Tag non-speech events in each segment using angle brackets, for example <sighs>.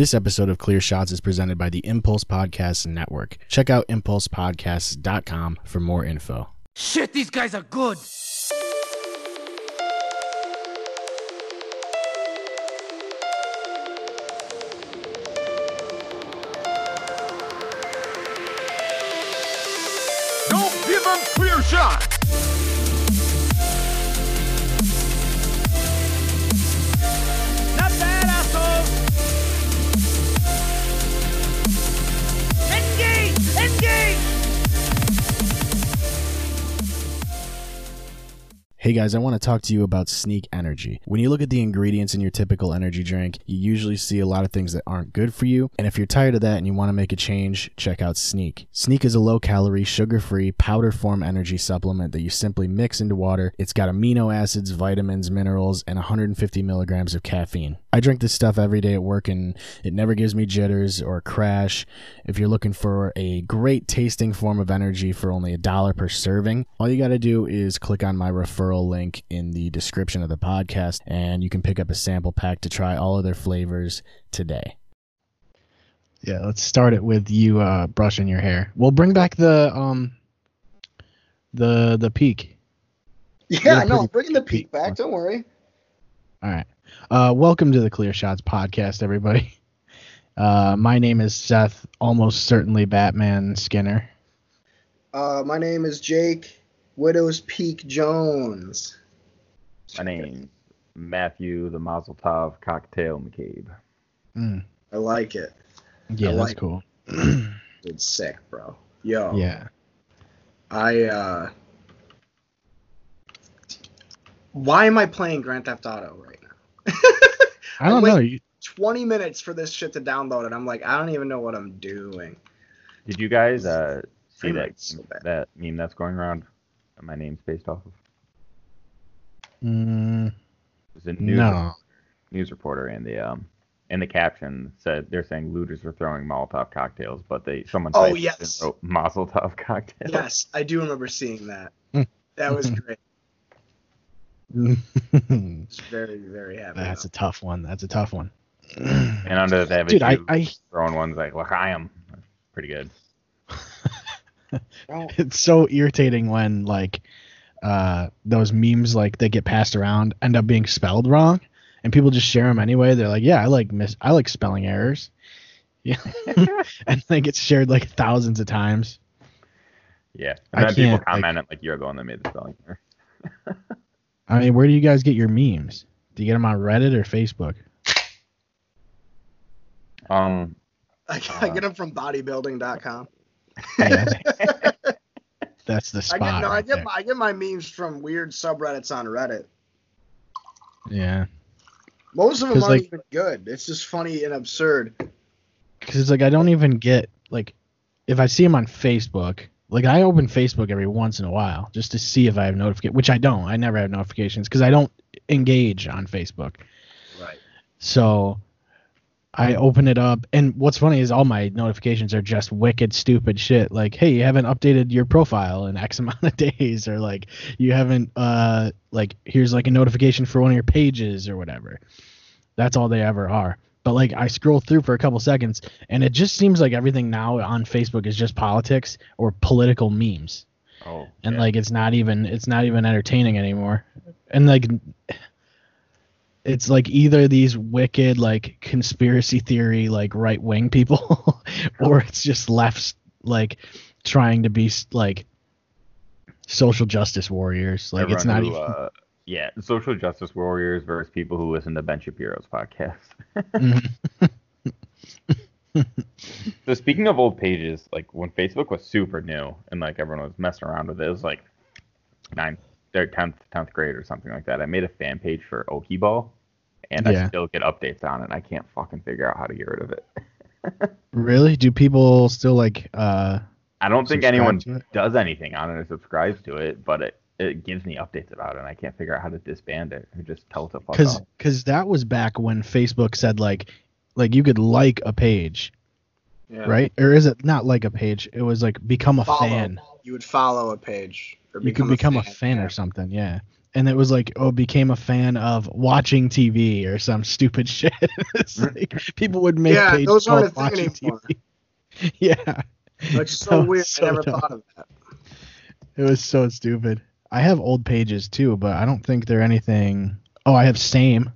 This episode of Clear Shots is presented by the Impulse Podcast Network. Check out impulsepodcasts.com for more info. Shit, these guys are good. Don't give them clear shots. Hey guys, I want to talk to you about Sneak Energy. When you look at the ingredients in your typical energy drink, you usually see a lot of things that aren't good for you. And if you're tired of that and you want to make a change, check out Sneak. Sneak is a low calorie, sugar free, powder form energy supplement that you simply mix into water. It's got amino acids, vitamins, minerals, and 150 milligrams of caffeine. I drink this stuff every day at work and it never gives me jitters or a crash. If you're looking for a great tasting form of energy for only a dollar per serving, all you got to do is click on my referral link in the description of the podcast and you can pick up a sample pack to try all of their flavors today. Yeah, let's start it with you uh, brushing your hair. We'll bring back the um the the peak. Yeah, You're no, pretty bringing the peak. peak back. Don't worry. All right. Uh, welcome to the Clear Shots podcast, everybody. <laughs> Uh, my name is Seth, almost certainly Batman Skinner. Uh, my name is Jake Widow's Peak Jones. My name's Matthew the Mazel Tov Cocktail McCabe. Mm, I like it. yeah, I that's like- cool. <clears throat> It's sick, bro. Yo. yeah. I uh. Why am I playing Grand Theft Auto right now? <laughs> I don't wait- know. You, 20 minutes for this shit to download, and I'm like, I don't even know what I'm doing. Did you guys uh, see that so that meme that's going around? That my name's based off of. mm, It's a news, no. news reporter, and the um in the caption said they're saying looters are throwing Molotov cocktails, but they someone Oh, typed yes. and wrote Mazel Tov cocktail. Yes, I do remember seeing that. Hmm. that was great. <laughs> It's very, very happy. That's a tough one. That's a tough one. And under that, they have Dude, I, dude I throwing ones like L'chaim. That's pretty good. <laughs> Don't- it's so irritating when like uh those memes like they get passed around end up being spelled wrong and people just share them anyway. They're like yeah i like miss i like spelling errors. Yeah. <laughs> And they get shared like thousands of times. Yeah. I And then people can't, like- comment like you're the one that made the spelling error. <laughs> i mean where do you guys get your memes? Do you get them on reddit or facebook? Um, I, I get them from bodybuilding.com. yeah, <laughs> that's the I spot get no, I get my, I get my memes from weird subreddits on Reddit. yeah Most of them aren't like- even good. It's just funny and absurd. because it's like I don't even get like if I see them on Facebook. Like I open Facebook every once in a while just to see if I have notification, which I don't. I never have notifications because I don't engage on Facebook. Right. So I open it up, and what's funny is all my notifications are just wicked stupid shit. Like, hey, you haven't updated your profile in X <laughs> amount of days, or like you haven't uh like here's like a notification for one of your pages or whatever. That's all they ever are. But like I scroll through for a couple seconds, and it just seems like everything now on Facebook is just politics or political memes oh, and yeah. like it's not even it's not even entertaining anymore and like it's like either these wicked like conspiracy theory like right wing people <laughs> or it's just left like trying to be like social justice warriors like it's not Everyone even uh, yeah, social justice warriors versus people who listen to Ben Shapiro's podcast. Mhm. <laughs> So speaking of old pages, like when Facebook was super new and like everyone was messing around with it, it was like ninth or tenth tenth grade or something like that. I made a fan page for Okie Ball, and Yeah. I still get updates on it. and I can't fucking figure out how to get rid of it. <laughs> really do people still like uh I don't think anyone does anything on it or subscribes to it, but it it gives me updates about it, and I can't figure out how to disband it or just tell it to fuck because off. because that was back when facebook said like like you could like a page Yeah. right or is it not like a page it was like become a Follow. fan You would follow a page. You could become a fan, yeah. or something yeah and it was like oh became a fan of watching TV or some <laughs> stupid shit. <laughs> it's mm-hmm. like people would make Yeah, pages those aren't a thing watching anymore. TV. <laughs> yeah, That's so was weird. so I never dumb. thought of that. it was so stupid. I have old pages too, but I don't think they're anything. Oh, I have same.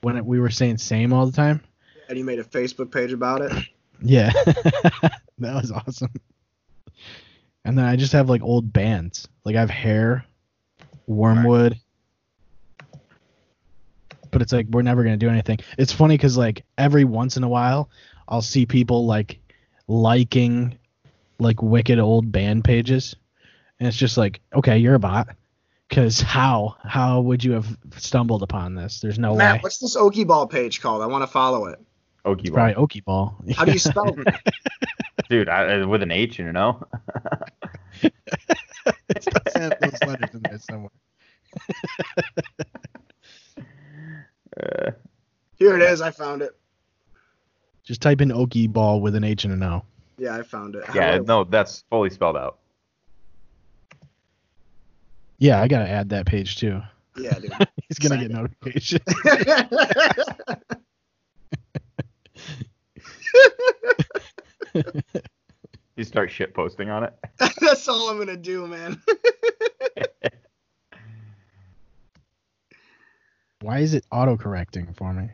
When it, we were saying same all the time. And you made a Facebook page about it. <clears throat> Yeah, that was awesome. And then I just have like old bands. Like I have Hair, Wormwood. But it's like we're never gonna do anything. It's funny because like every once in a while, I'll see people like liking like wicked old band pages, and it's just like, okay, you're a bot. Because how how would you have stumbled upon this? There's no Matt, way. what's this Okie Ball page called? I want to follow it. Okie It's ball. probably Okie Ball. How do you spell <laughs> it? Dude, I, with an H, you <laughs> know? It does have those letters in there somewhere. Uh, <laughs> Here it is. I found it. Just type in Okie Ball with an H and an O. Yeah, I found it. How yeah, do I- no, that's fully spelled out. Yeah, I gotta add that page too. Yeah, dude. <laughs> He's gonna Sign get it. notification. <laughs> You start shit posting on it. <laughs> <laughs> That's all I'm gonna do, man. <laughs> Why is it auto correcting for me?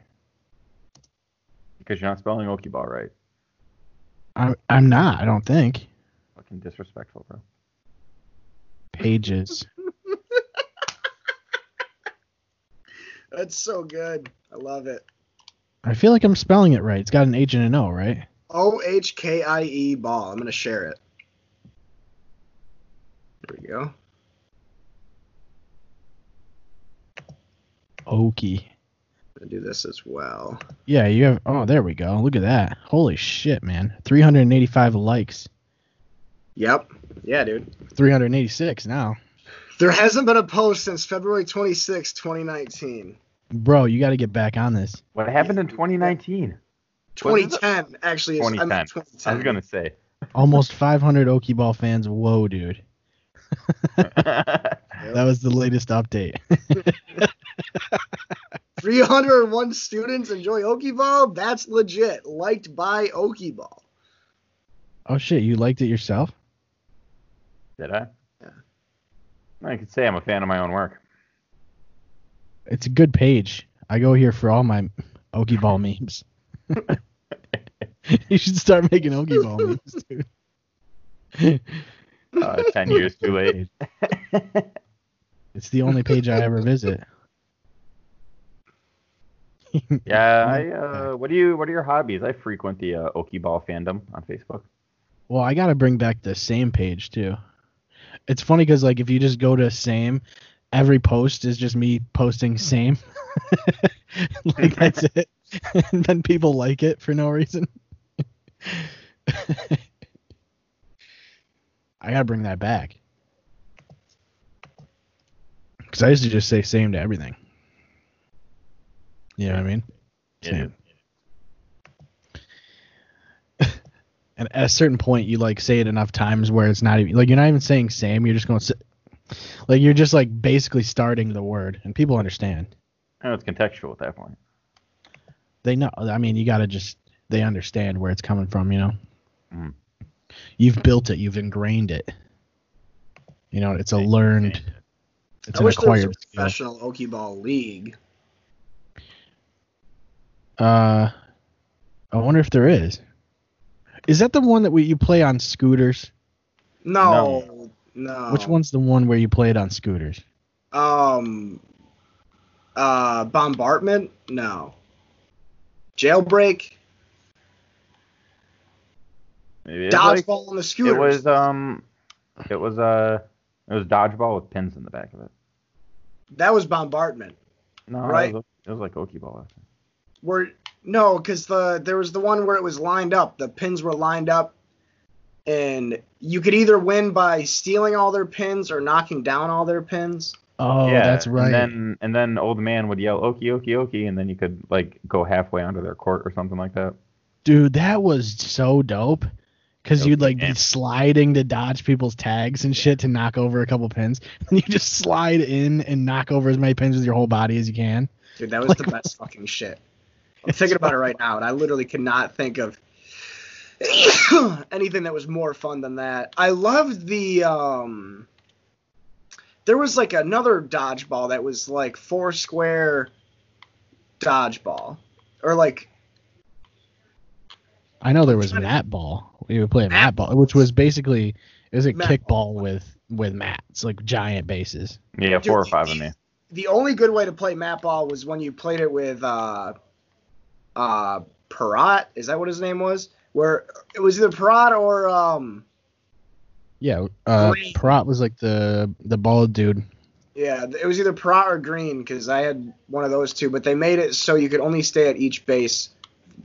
Because you're not spelling Okie ball right. I'm I'm not. I don't think. Fucking disrespectful, bro. Pages. That's so good. I love it. I feel like I'm spelling it right. It's got an H and an O, right? O H K I E ball. I'm gonna share it. There we go. Okie. I'm gonna do this as well. Yeah, you have. Oh, there we go. Look at that. Holy shit, man. 385 likes. Yep. Yeah, dude. 386 now. There hasn't been a post since February 26, 2019. Bro, you got to get back on this. What happened in 2019? 2010, actually. Is, I 2010. I was gonna say. Almost 500 Okie Ball fans. Whoa, dude. <laughs> That was the latest update. <laughs> 301 students enjoy Okie Ball. That's legit. Liked by Okie Ball. oh shit, you liked it yourself? Did I? Yeah. I could say I'm a fan of my own work. It's a good page. I go here for all my Okie Ball memes. <laughs> you should start making Okie Ball memes, dude. <laughs> Uh, Ten years too late. It's the only page I ever visit. <laughs> Yeah, I. Uh, what do you? What are your hobbies? I frequent the uh, Okie Ball fandom on Facebook. Well, I gotta bring back the same page too. It's funny because like if you just go to same, every post is just me posting same. like that's it, <laughs> and then people like it for no reason. <laughs> I gotta bring that back because I used to just say same to everything. You know what I mean? Yeah. Same. <laughs> and at a certain point you like say it enough times where it's not even like you're not even saying same you're just going to say, like you're just like basically starting the word and people understand know it's contextual at that point. They know i mean you got to just they understand where it's coming from you know Mhm. you've built it you've ingrained it you know it's a learned it's I an wish there was a acquired skill professional Okie Ball league. uh i wonder if there is is that the one that we you play on scooters No, no. which one's the one where you play it on scooters Um. Uh, bombardment? No. Jailbreak? Maybe it's like- Dodgeball on the scooters. It was um, it was uh, it was dodgeball with pins in the back of it. that was bombardment. No, Right. it was, it was like Okie ball. Where no, because the there was the one where it was lined up. The pins were lined up, and you could either win by stealing all their pins or knocking down all their pins. Oh yeah, that's right And then and then old man would yell Okie Okie Okie, and then you could like go halfway onto their court or something like that. Dude, that was so dope. because Okay, you'd like yeah. be sliding to dodge people's tags and shit to knock over a couple pins. <laughs> And you just slide in and knock over as many pins with your whole body as you can. Dude, that was the best fucking shit. I'm thinking about it right now, and I literally cannot think of <coughs> anything that was more fun than that. I loved the um. There was like another dodgeball that was like four square dodgeball, or like I know there was trying to- mat ball. We would play a mat Mat ball, which was basically it was a Mat kickball with with mats, like giant bases. Yeah, four or Dude, five of me. the only good way to play mat ball was when you played it with uh uh Parat. Is that what his name was? Where it was either Parat or um Yeah, uh, Green. Parat was like the the bald dude. Yeah, it was either Parat or Green because I had one of those two, but they made it so you could only stay at each base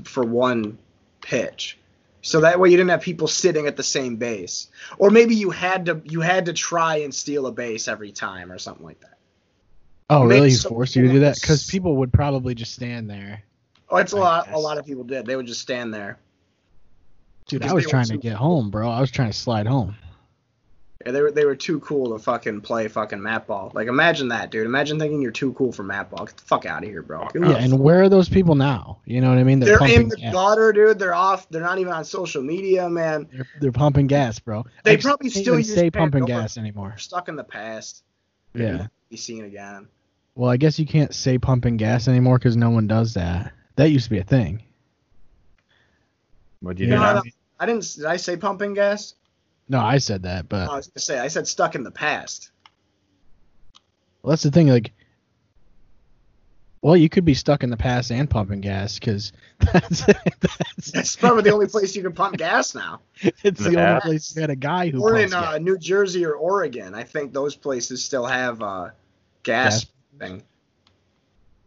for one pitch. So that way you didn't have people sitting at the same base. Or maybe you had to you had to try and steal a base every time or something like that. Oh, Made really? He so forced you to do that? Because people would probably just stand there. Oh, it's a I lot guess. a lot of people did. They would just stand there. Dude, I was trying to get home, bro. I was trying to slide home. Yeah, they were they were too cool to fucking play fucking mat ball. Like imagine that, dude. Imagine thinking you're too cool for mat ball. Get the fuck out of here, bro. Get Yeah, the and where are those people now? You know what I mean? They're pumping in the gas. gutter, dude. They're off. They're not even on social media, man. They're, they're pumping gas, bro. They I probably still even use say pumping Pandora. gas anymore. They're stuck in the past. Yeah. Be seen again. Well, I guess you can't say pumping gas anymore because no one does that. That used to be a thing. What do you Yeah. do No, I didn't. Did I say pumping gas? No, I said that, but I was gonna say I said stuck in the past. well, that's the thing. Like, well, you could be stuck in the past and pumping gas because <laughs> that's, that's That's probably the only place you can pump gas now. <laughs> it's the the only place you had a guy who Or pumps in uh. New Jersey or Oregon. I think those places still have uh, gas, Gas. thing.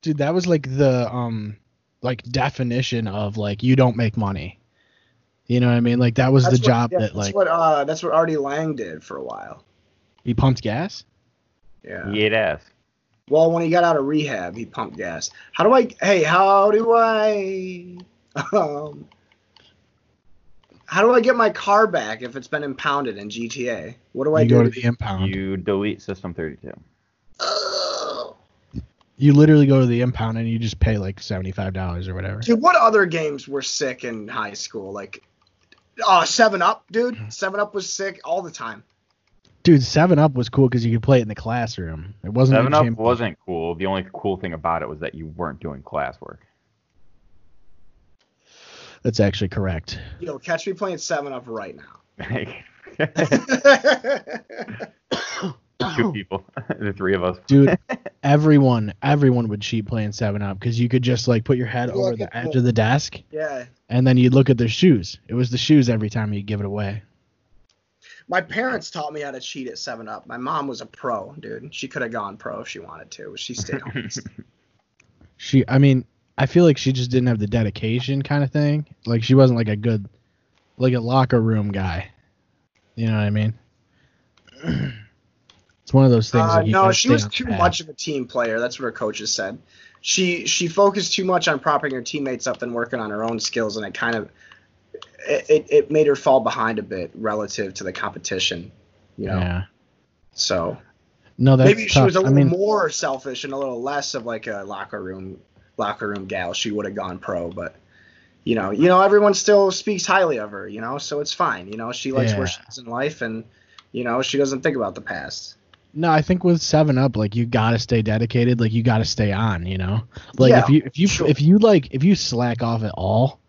Dude, that was like the um like definition of like you don't make money. You know what I mean? Like that was That's the what- job yeah, that that's like what uh, that's what Artie Lange did for a while. he pumped gas. Yeah. He ate ass. Well, when he got out of rehab, he pumped gas. How do I? Hey, how do I? <laughs> Um, how do I get my car back if it's been impounded in GTA? What do I you do? go to the impound. You, You delete System 32. you literally go to the impound and you just pay like seventy five dollars or whatever. Dude, what other games were sick in high school? Like, uh, Seven Up, dude. Hmm. Seven Up was sick all the time. Dude, Seven Up was cool because you could play it in the classroom. It wasn't Seven Up wasn't cool. The only cool thing about it was that you weren't doing classwork. That's actually correct. Yo, catch me playing Seven Up right now. <laughs> <laughs> <laughs> Two oh. people, <laughs> the three of us. Dude, <laughs> everyone everyone would cheat playing Seven Up because you could just like put your head Look over the edge the- of the desk yeah. and then you'd look at their shoes. It was the shoes every time you give it away. My parents taught me how to cheat at Seven Up. My mom was a pro, dude. She could have gone pro if she wanted to, but she stayed home. <laughs> She, I mean, I feel like she just didn't have the dedication kind of thing. Like she wasn't like a good, like a locker room guy. You know what I mean? <clears throat> It's one of those things. Uh, no, she was too much of a team player. That's what her coaches said. She she focused too much on propping her teammates up than working on her own skills, and it kind of it, it, made her fall behind a bit relative to the competition. You know, Yeah. so No, that's maybe she was a little mean, more selfish and a little less of like a locker room locker room gal, she would have gone pro. But you know, you know, everyone still speaks highly of her. You know, so it's fine. You know, she likes where Yeah. she is in life, and you know, she doesn't think about the past. No, I think with Seven Up, like you gotta stay dedicated. Like you gotta stay on. You know, like Yeah, if you if you sure. if you like if you slack off at all,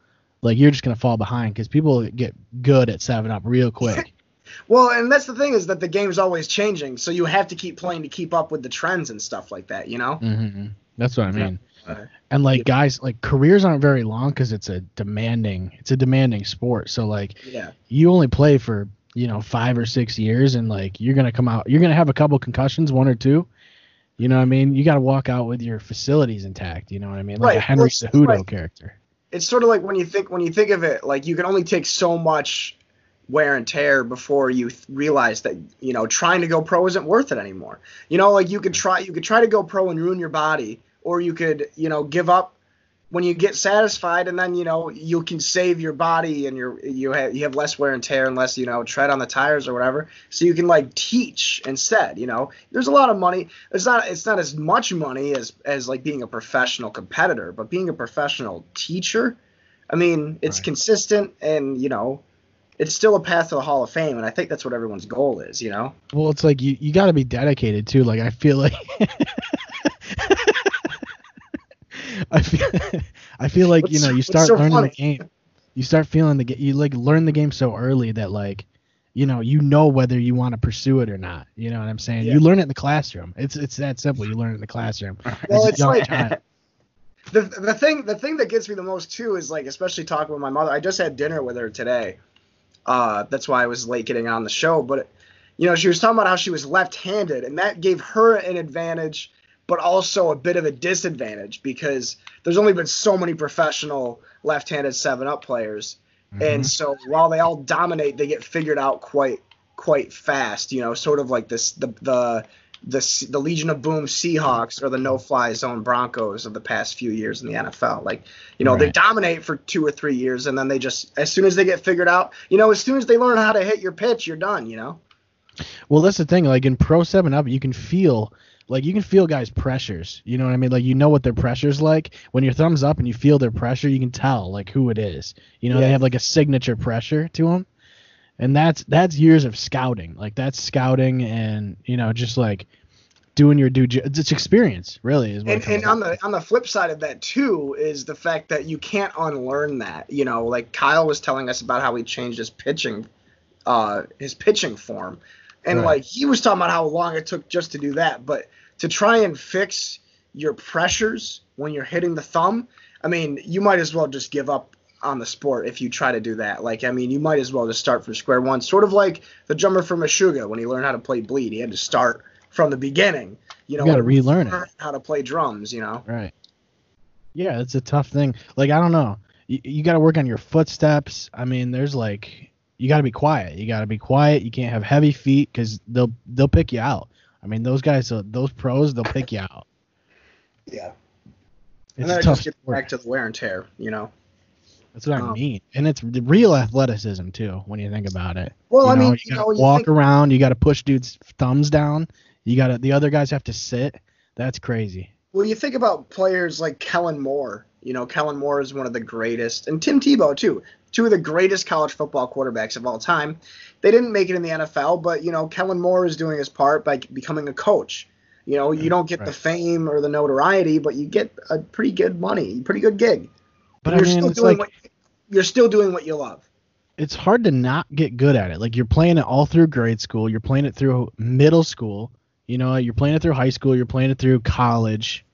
like you're just gonna fall behind because people get good at Seven Up real quick. <laughs> Well, and that's the thing is that the game's always changing, so you have to keep playing to keep up with the trends and stuff like that. You know? hmm That's what I Yeah. mean. Uh, And like guys, like careers aren't very long because it's a demanding it's a demanding sport. So like Yeah. you only play for you know five or six years, and like you're gonna come out, you're gonna have a couple concussions, one or two. You know what I mean? You got to walk out with your facilities intact. You know what I mean? Like a Henry Cejudo right. character. It's sort of like when you think when you think of it, like you can only take so much wear and tear before you th- realize that you know trying to go pro isn't worth it anymore. You know, like you could try you could try to go pro and ruin your body, or you could you know give up when you get satisfied and then you know you can save your body and your you have you have less wear and tear and less you know tread on the tires or whatever so you can like teach instead you know there's a lot of money it's not it's not as much money as as like being a professional competitor but being a professional teacher i mean it's Right. consistent and you know it's still a path to the hall of fame and i think that's what everyone's goal is you know Well, it's like you, you got to be dedicated too. Like I feel like <laughs> I feel <laughs> I feel like you know you start so learning funny? the game. You start feeling the game. You like learn the game so early that like you know you know whether you want to pursue it or not. You know what I'm saying? Yeah. You learn it in the classroom. It's it's that simple. You learn it in the classroom. Well, it's like- child. <laughs> the the thing the thing that gets me the most too is like especially talking with my mother. I just had dinner with her today. Uh, that's why I was late getting on the show. But you know, she was talking about how she was left-handed, and that gave her an advantage, but also a bit of a disadvantage because there's only been so many professional left-handed seven-up players, mm-hmm. and so while they all dominate, they get figured out quite quite fast. You know, sort of like this the the the the Legion of Boom Seahawks or the No Fly Zone Broncos of the past few years in the NFL. Like, you know, they dominate for two or three years, and then they just as soon as they get figured out, you know, as soon as they learn how to hit your pitch, you're done. You know. Well, that's the thing. Like in Pro Seven Up, you can feel like you can feel guys' pressures. You know what I mean? Like you know what their pressure's like. When your thumbs up and you feel their pressure, you can tell like who it is. You know, they have like a signature pressure to them, and that's that's years of scouting. Like that's scouting and you know just like doing your due. It's experience, really, is what. and, and on the on the flip side of that too is the fact that you can't unlearn that. You know, like Kyle was telling us about how he changed his pitching, uh, his pitching form, and Right. like he was talking about how long it took just to do that. But to try and fix your pressures when you're hitting the thumb, I mean, you might as well just give up on the sport if you try to do that. Like, I mean, you might as well just start from square one. Sort of like the drummer from Meshuggah when he learned how to play bleed, he had to start from the beginning. You know, You gotta relearn it. how to play drums. You know. Right. Yeah, it's a tough thing. Like I don't know. You, you got to work on your footsteps. I mean, there's like you got to be quiet. You got to be quiet. You can't have heavy feet because they'll they'll pick you out. I mean, those guys, uh, those pros, they'll pick you out. <laughs> Yeah. It's and then it just gets sport. back to the wear and tear. You know. That's what I um, mean. And it's the real athleticism too when you think about it. Well, you I know, mean, you you gotta know, you walk think- around. You got to push dudes' thumbs down. You got to the other guys have to sit. That's crazy. Well, you think about players like Kellen Moore. You know, Kellen Moore is one of the greatest, and Tim Tebow too. Two of the greatest college football quarterbacks of all time. They didn't make it in the NFL, but you know, Kellen Moore is doing his part by becoming a coach. You know, you don't get the fame or the notoriety, but you get a pretty good money, pretty good gig. But I you're mean, still doing like what you're still doing what you love. it's hard to not get good at it. Like you're playing it all through grade school, you're playing it through middle school, you know, you're playing it through high school, you're playing it through college.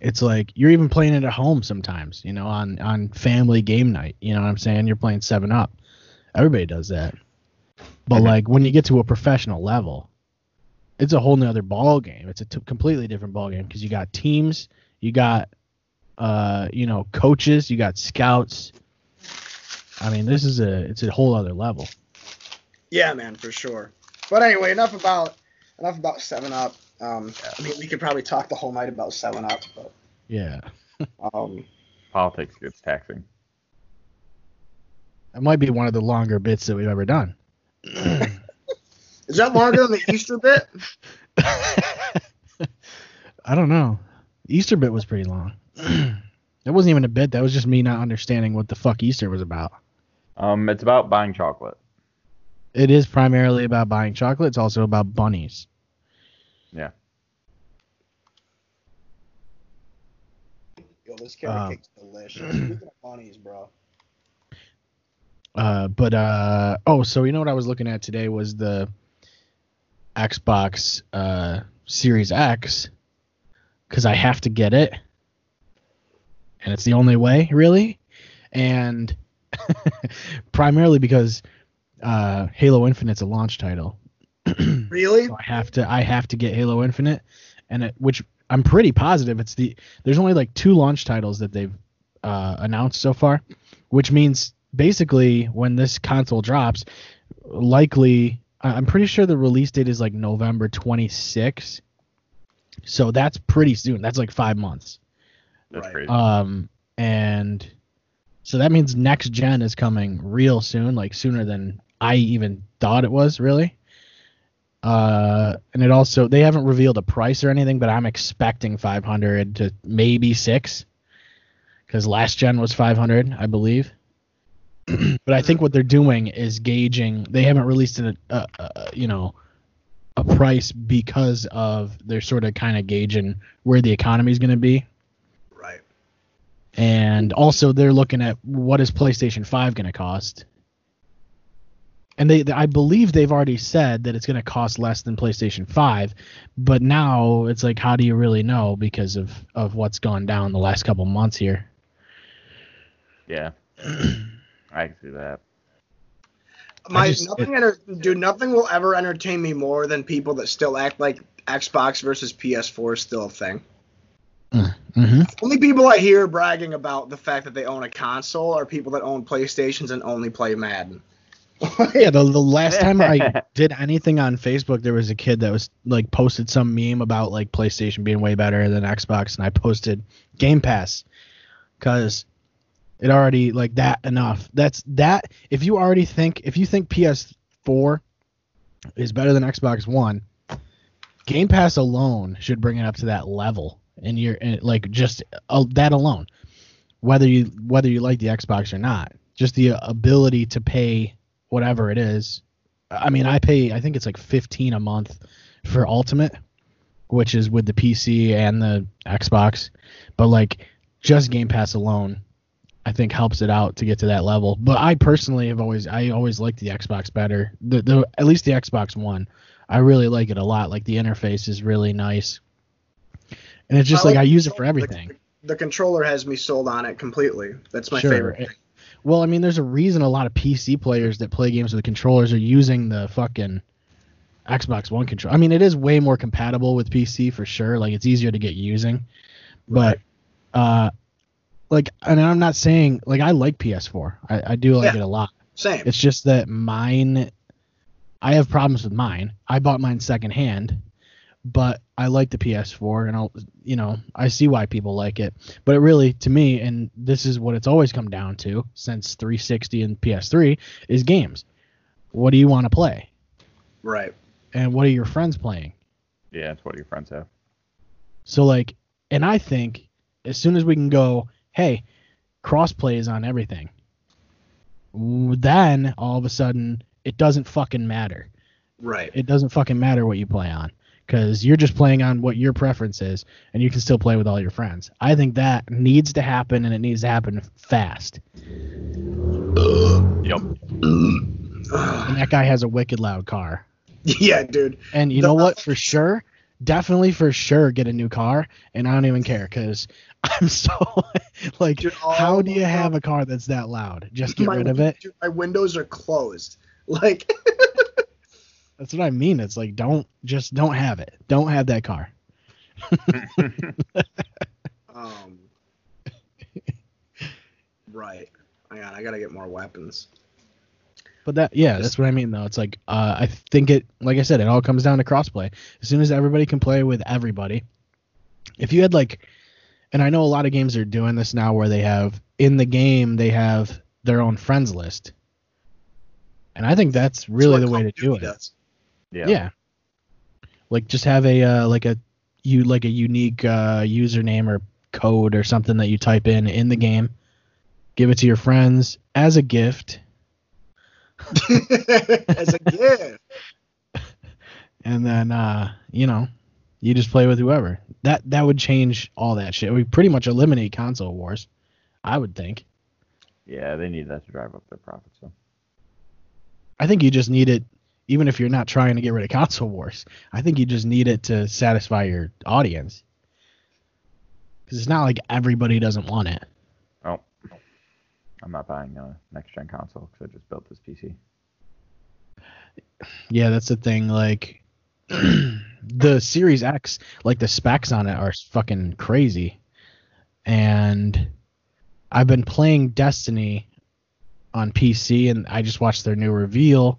It's like you're even playing it at home sometimes, you know, on on family game night. You know what I'm saying? You're playing seven up. Everybody does that. But like when you get to a professional level, it's a whole nother ball game. It's a t- completely different ball game because you got teams, you got uh, you know, coaches, you got scouts. I mean, this is a it's a whole other level. Yeah, man, for sure. But anyway, enough about enough about Seven Up. Um, I mean, we could probably talk the whole night about Seven Up, but Yeah, um, Politics gets taxing. that might be one of the longer bits that we've ever done. is that longer than the Easter bit? <laughs> I don't know. Easter bit was pretty long. <clears throat> that wasn't even a bit. That was just me not understanding what the fuck Easter was about. Um, it's about buying chocolate. It is primarily about buying chocolate. It's also about bunnies. Yeah. Yo, this carrot Um, cake's delicious. Speaking of <clears throat> bunnies, bro. Uh, but uh, oh, so you know what I was looking at today was the Xbox uh, Series X because I have to get it, and it's the only way, really, and <laughs> primarily because uh, Halo Infinite's a launch title, <clears throat> Really? so I have to I have to get Halo Infinite, and it, which I'm pretty positive it's the there's only like two launch titles that they've uh, announced so far, which means basically when this console drops, likely I- I'm pretty sure the release date is like November 26. So that's pretty soon. That's like five months. That's Right. crazy. Um, and so that means next gen is coming real soon, like sooner than I even thought it was, really. Uh, and it also they haven't revealed a price or anything, but I'm expecting 500 to maybe six, because last gen was 500, I believe. <clears throat> but I think what they're doing is gauging. They haven't released a, a, a you know a price because of they're sort of kind of gauging where the economy is going to be Right. and also they're looking at what is PlayStation 5 going to cost. And they, I believe they've already said that it's going to cost less than PlayStation 5, but now it's like, how do you really know because of of what's gone down the last couple months here? yeah. <clears throat> I can see that. My just- nothing enter, dude, nothing will ever entertain me more than people that still act like Xbox versus PS4 is still a thing. Mm-hmm. Only people I hear bragging about the fact that they own a console are people that own PlayStations and only play Madden. <laughs> Yeah, the, the last time I <laughs> did anything on Facebook, there was a kid that was like posted some meme about like PlayStation being way better than Xbox, and I posted Game Pass because it already like that enough. That's that. If you already think if you think PS4 is better than Xbox One, Game Pass alone should bring it up to that level, and you're and, like just uh, that alone, whether you whether you like the Xbox or not, just the ability to pay whatever it is. I mean, I pay I think it's like 15 a month for Ultimate, which is with the PC and the Xbox, but like just Game Pass alone I think helps it out to get to that level. But I personally have always I always liked the Xbox better. The, the at least the Xbox One. I really like it a lot. Like the interface is really nice. And it's just I like, like I use it for everything. The controller has me sold on it completely. That's my Sure. favorite. thing. Well, I mean, there's a reason a lot of PC players that play games with controllers are using the fucking Xbox One control. I mean, it is way more compatible with PC for sure. Like it's easier to get using, but uh, like, and I'm not saying like I like PS4. I, I do like Yeah. it a lot. Same. It's just that mine, I have problems with mine. I bought mine secondhand, but I like the PS4, and I'll, you know, I see why people like it. But it really, to me, and this is what it's always come down to since 360 and PS3 is games. What do you want to play, right. and what are your friends playing? Yeah, that's what your friends have. So like, and I think as soon as we can go, hey, crossplay is on everything. Then all of a sudden it doesn't fucking matter. Right. It doesn't fucking matter what you play on because you're just playing on what your preference is, and you can still play with all your friends. I think that needs to happen, and it needs to happen fast. Uh, yep. And that guy has a wicked loud car. <laughs> yeah, dude. And you The- know what? <laughs> For sure, definitely for sure, get a new car. And I don't even care because I'm <laughs> so like, Dude, how do you my- have a car that's that loud? Just get my, rid of it. Dude, my windows are closed. Like, That's what I mean. It's like don't just don't have it. Don't have that car. <laughs> um. right. Hang on, I gotta get more weapons. But that yeah, that's what I mean though. It's like uh, I think it like I said, it all comes down to crossplay. As soon as everybody can play with everybody. If you had like and I know a lot of games are doing this now where they have in the game they have their own friends list. And I think that's really That's the way to do it. Does. Yeah. Yeah. Like just have a uh, like a you like a unique uh, username or code or something that you type in in the game. Give it to your friends as a gift, <laughs> As a gift. <laughs> and then uh, you know you just play with whoever. That that would change all that shit. We pretty much eliminate console wars, I would think. Yeah, they need that to drive up their profits. So. I think you just need it, even if you're not trying to get rid of console wars. I think you just need it to satisfy your audience. Because it's not like everybody doesn't want it. Oh, I'm not buying a next gen console because I just built this PC. Yeah, that's the thing. Like <clears throat> the Series X, like the specs on it are fucking crazy. And I've been playing Destiny on PC, and I just watched their new reveal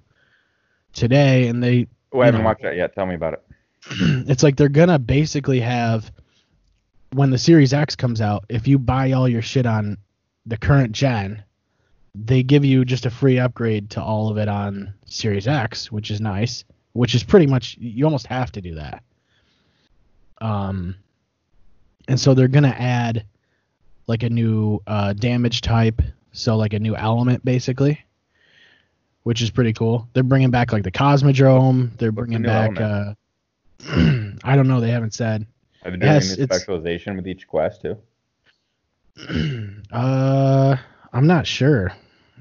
today, and they Oh, I haven't know. watched that yet. Tell me about it. <clears throat> it's like they're gonna basically have when the Series X comes out, if you buy all your shit on the current gen, they give you just a free upgrade to all of it on Series X, which is nice. Which is pretty much you almost have to do that. Um, and so they're gonna add like a new uh, damage type, so like a new element basically, which is pretty cool. They're bringing back like the Cosmodrome. They're What's the bringing back. Uh, <clears throat> I don't know. They haven't said. Are they doing Yes, a new it's- specialization with each quest too? <clears throat> uh, I'm not sure.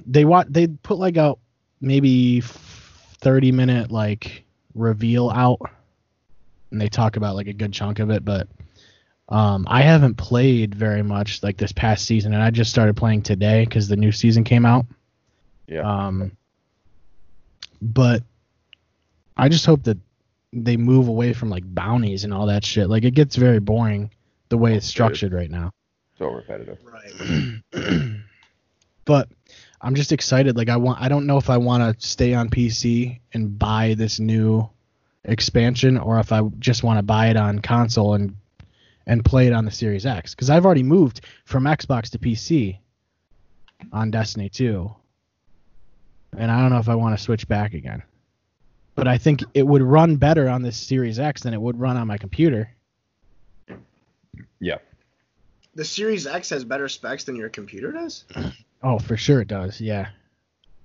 They want they put like out maybe 30 minute like reveal out, and they talk about like a good chunk of it. But um, I haven't played very much like this past season, and I just started playing today because the new season came out. Yeah. Um, but I just hope that they move away from like bounties and all that shit. Like it gets very boring the way it's structured right now. so repetitive. Right. <clears throat> but I'm just excited. Like I want, I don't know if I want to stay on PC and buy this new expansion, or if I just want to buy it on console and and play it on the Series X. Because I've already moved from Xbox to PC on Destiny 2, and I don't know if I want to switch back again. But I think it would run better on this Series X than it would run on my computer. Yeah. The Series X has better specs than your computer does. <clears throat> Oh, for sure it does. Yeah,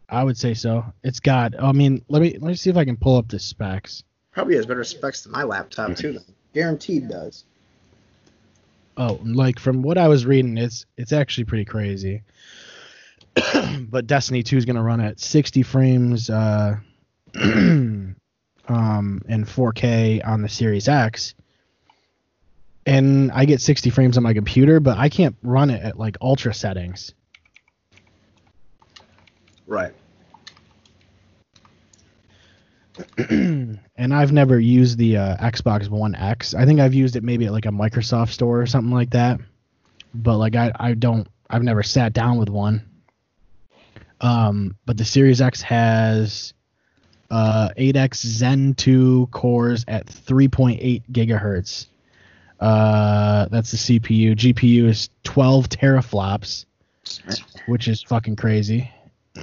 I would say so. It's got. I mean, let me let me see if I can pull up the specs. Probably has better specs than my laptop too. Then. Guaranteed does. Oh, like from what I was reading, it's it's actually pretty crazy. <coughs> but Destiny 2 is gonna run at 60 frames, uh, <coughs> um, and 4K on the Series X. And I get 60 frames on my computer, but I can't run it at like ultra settings. Right. <coughs> and I've never used the uh, Xbox One X. I think I've used it maybe at like a Microsoft store or something like that. But like I, I don't I've never sat down with one. Um, but the Series X has uh 8X Zen 2 cores at 3.8 gigahertz. Uh, that's the CPU. GPU is 12 teraflops, which is fucking crazy. <clears throat>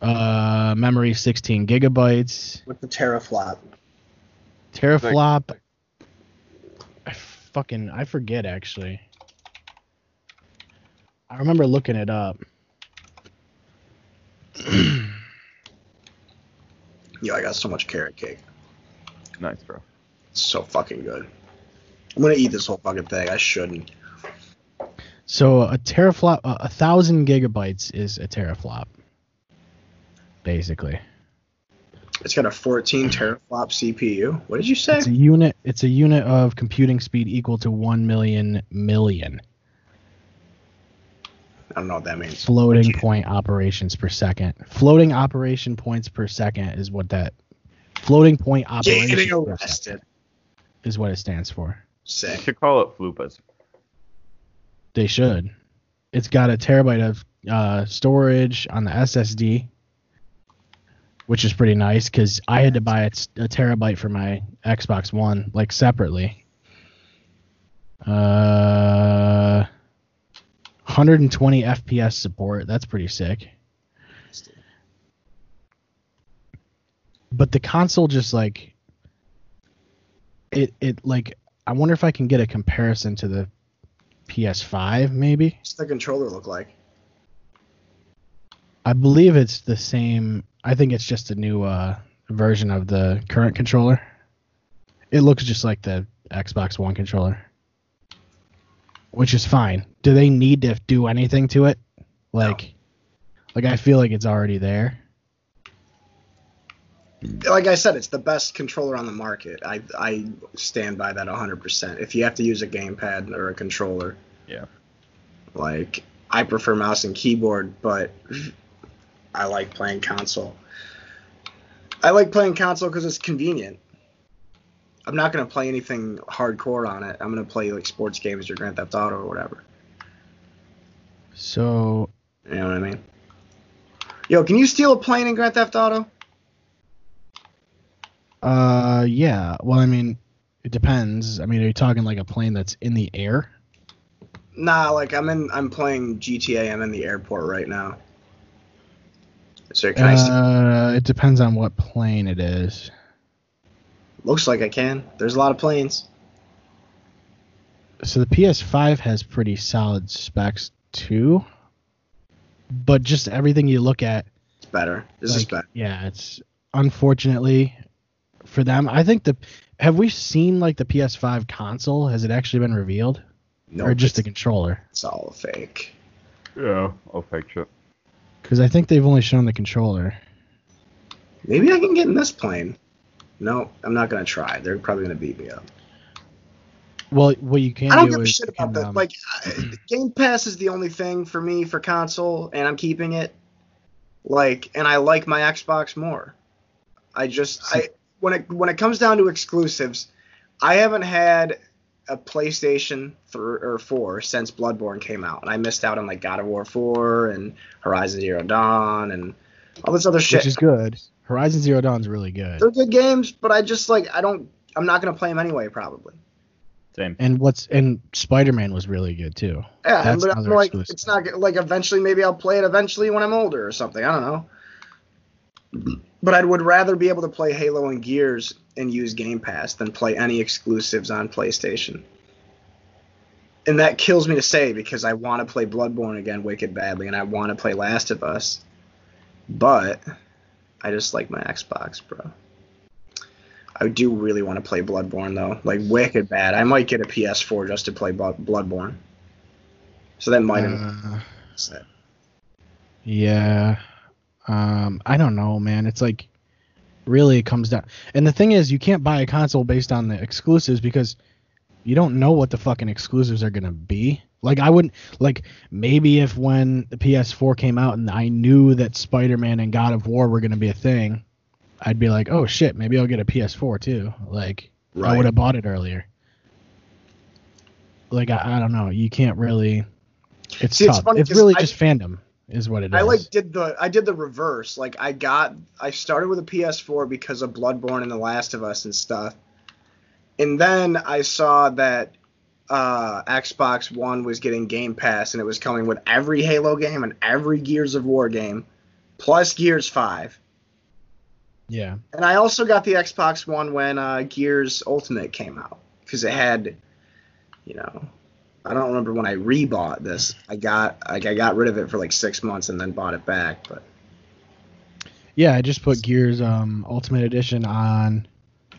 uh, memory 16 gigabytes. With the teraflop. Teraflop. I fucking I forget actually. I remember looking it up. <clears throat> Yo, I got so much carrot cake. Nice, bro. It's so fucking good. I'm gonna eat this whole fucking thing. I shouldn't. So a teraflop, a, a thousand gigabytes is a teraflop, basically. It's got a 14 teraflop CPU. What did you say? It's a unit. It's a unit of computing speed equal to one million million I don't know what that means. floating What you- point operations per second. Floating operation points per second is what that. Floating point operation Getting arrested. second is what it stands for. You Sick. should call it Flupas. They should. It's got a terabyte of uh, storage on the SSD, which is pretty nice because I had to buy a terabyte for my Xbox One, like separately. Uh, 120 FPS support. That's pretty sick. But the console just like it it like I wonder if I can get a comparison to the PS5 maybe. What's the controller look like? I believe it's the same. I think it's just a new uh, version of the current controller. It looks just like the Xbox One controller, which is fine. Do they need to do anything to it? Like, like I feel like it's already there. Like I said, it's the best controller on the market. I I stand by that 100%. If you have to use a gamepad or a controller, Yeah. like I prefer mouse and keyboard, but I like playing console. I like playing console because it's convenient. I'm not gonna play anything hardcore on it. I'm gonna play like sports games or Grand Theft Auto or whatever. So You know what I mean? Yo, can you steal a plane in Grand Theft Auto? Uh, yeah. Well, I mean, It depends. I mean, are you talking like a plane that's in the air? Nah, like I'm in. I'm playing GTA. I'm in the airport right now. So can I? st- Uh, it depends on what plane it is. Looks like I can. There's a lot of planes. So the PS5 has pretty solid specs too, but just everything you look at, It's better. This is better. yeah, it's unfortunately for them. I think the have we seen like the PS5 console? Has it actually been revealed, No, or just the controller? it's all fake. Yeah, I'll fake shit. Because I think they've only shown the controller. Maybe I can get in this plane. No, I'm not gonna try. They're probably gonna beat me up. Well, what you can I don't do give a shit about can, that. um, Like, Game Pass is the only thing for me for console, and I'm keeping it. Like, and I like my Xbox more. I just, I when it when it comes down to exclusives, I haven't had a PlayStation three or four since Bloodborne came out, and I missed out on like God of War four and Horizon Zero Dawn and all this other shit. which is good. Horizon Zero Dawn's really good. They're good games, but I just like I don't. I'm not gonna play them anyway, probably. Same. And what's and Spider Man was really good too. Yeah, That's but I'm like, exclusive. it's not like eventually maybe I'll play it eventually when I'm older or something. I don't know. But I would rather be able to play Halo and Gears and use Game Pass than play any exclusives on PlayStation. And that kills me to say because I want to play Bloodborne again wicked badly and I want to play Last of Us. But I just like my Xbox, bro. I do really want to play Bloodborne though, like wicked bad. I might get a PS4 just to play Bloodborne. So that might Uh, yeah. Um, I don't know, man. It's like really it comes down. And the thing is, you can't buy a console based on the exclusives because you don't know what the fucking exclusives are gonna be. Like I wouldn't like maybe if when the PS4 came out and I knew that Spider-Man and God of War were gonna be a thing, I'd be like, oh shit, maybe I'll get a PS4 too. Like I would have bought it earlier. Like I, I don't know, you can't really. It's See, it's tough. It's 'cause really I- just fandom, is what it is. I like did the I did the reverse. Like I got I started with a PS4 because of Bloodborne and The Last of Us and stuff. And then I saw that uh, Xbox One was getting Game Pass and it was coming with every Halo game and every Gears of War game, plus Gears 5. Yeah. And I also got the Xbox One when uh, Gears Ultimate came out because it had, you know, I don't remember when I rebought this. I got like I got rid of it for like six months and then bought it back. But Yeah, I just put Gears um Ultimate Edition on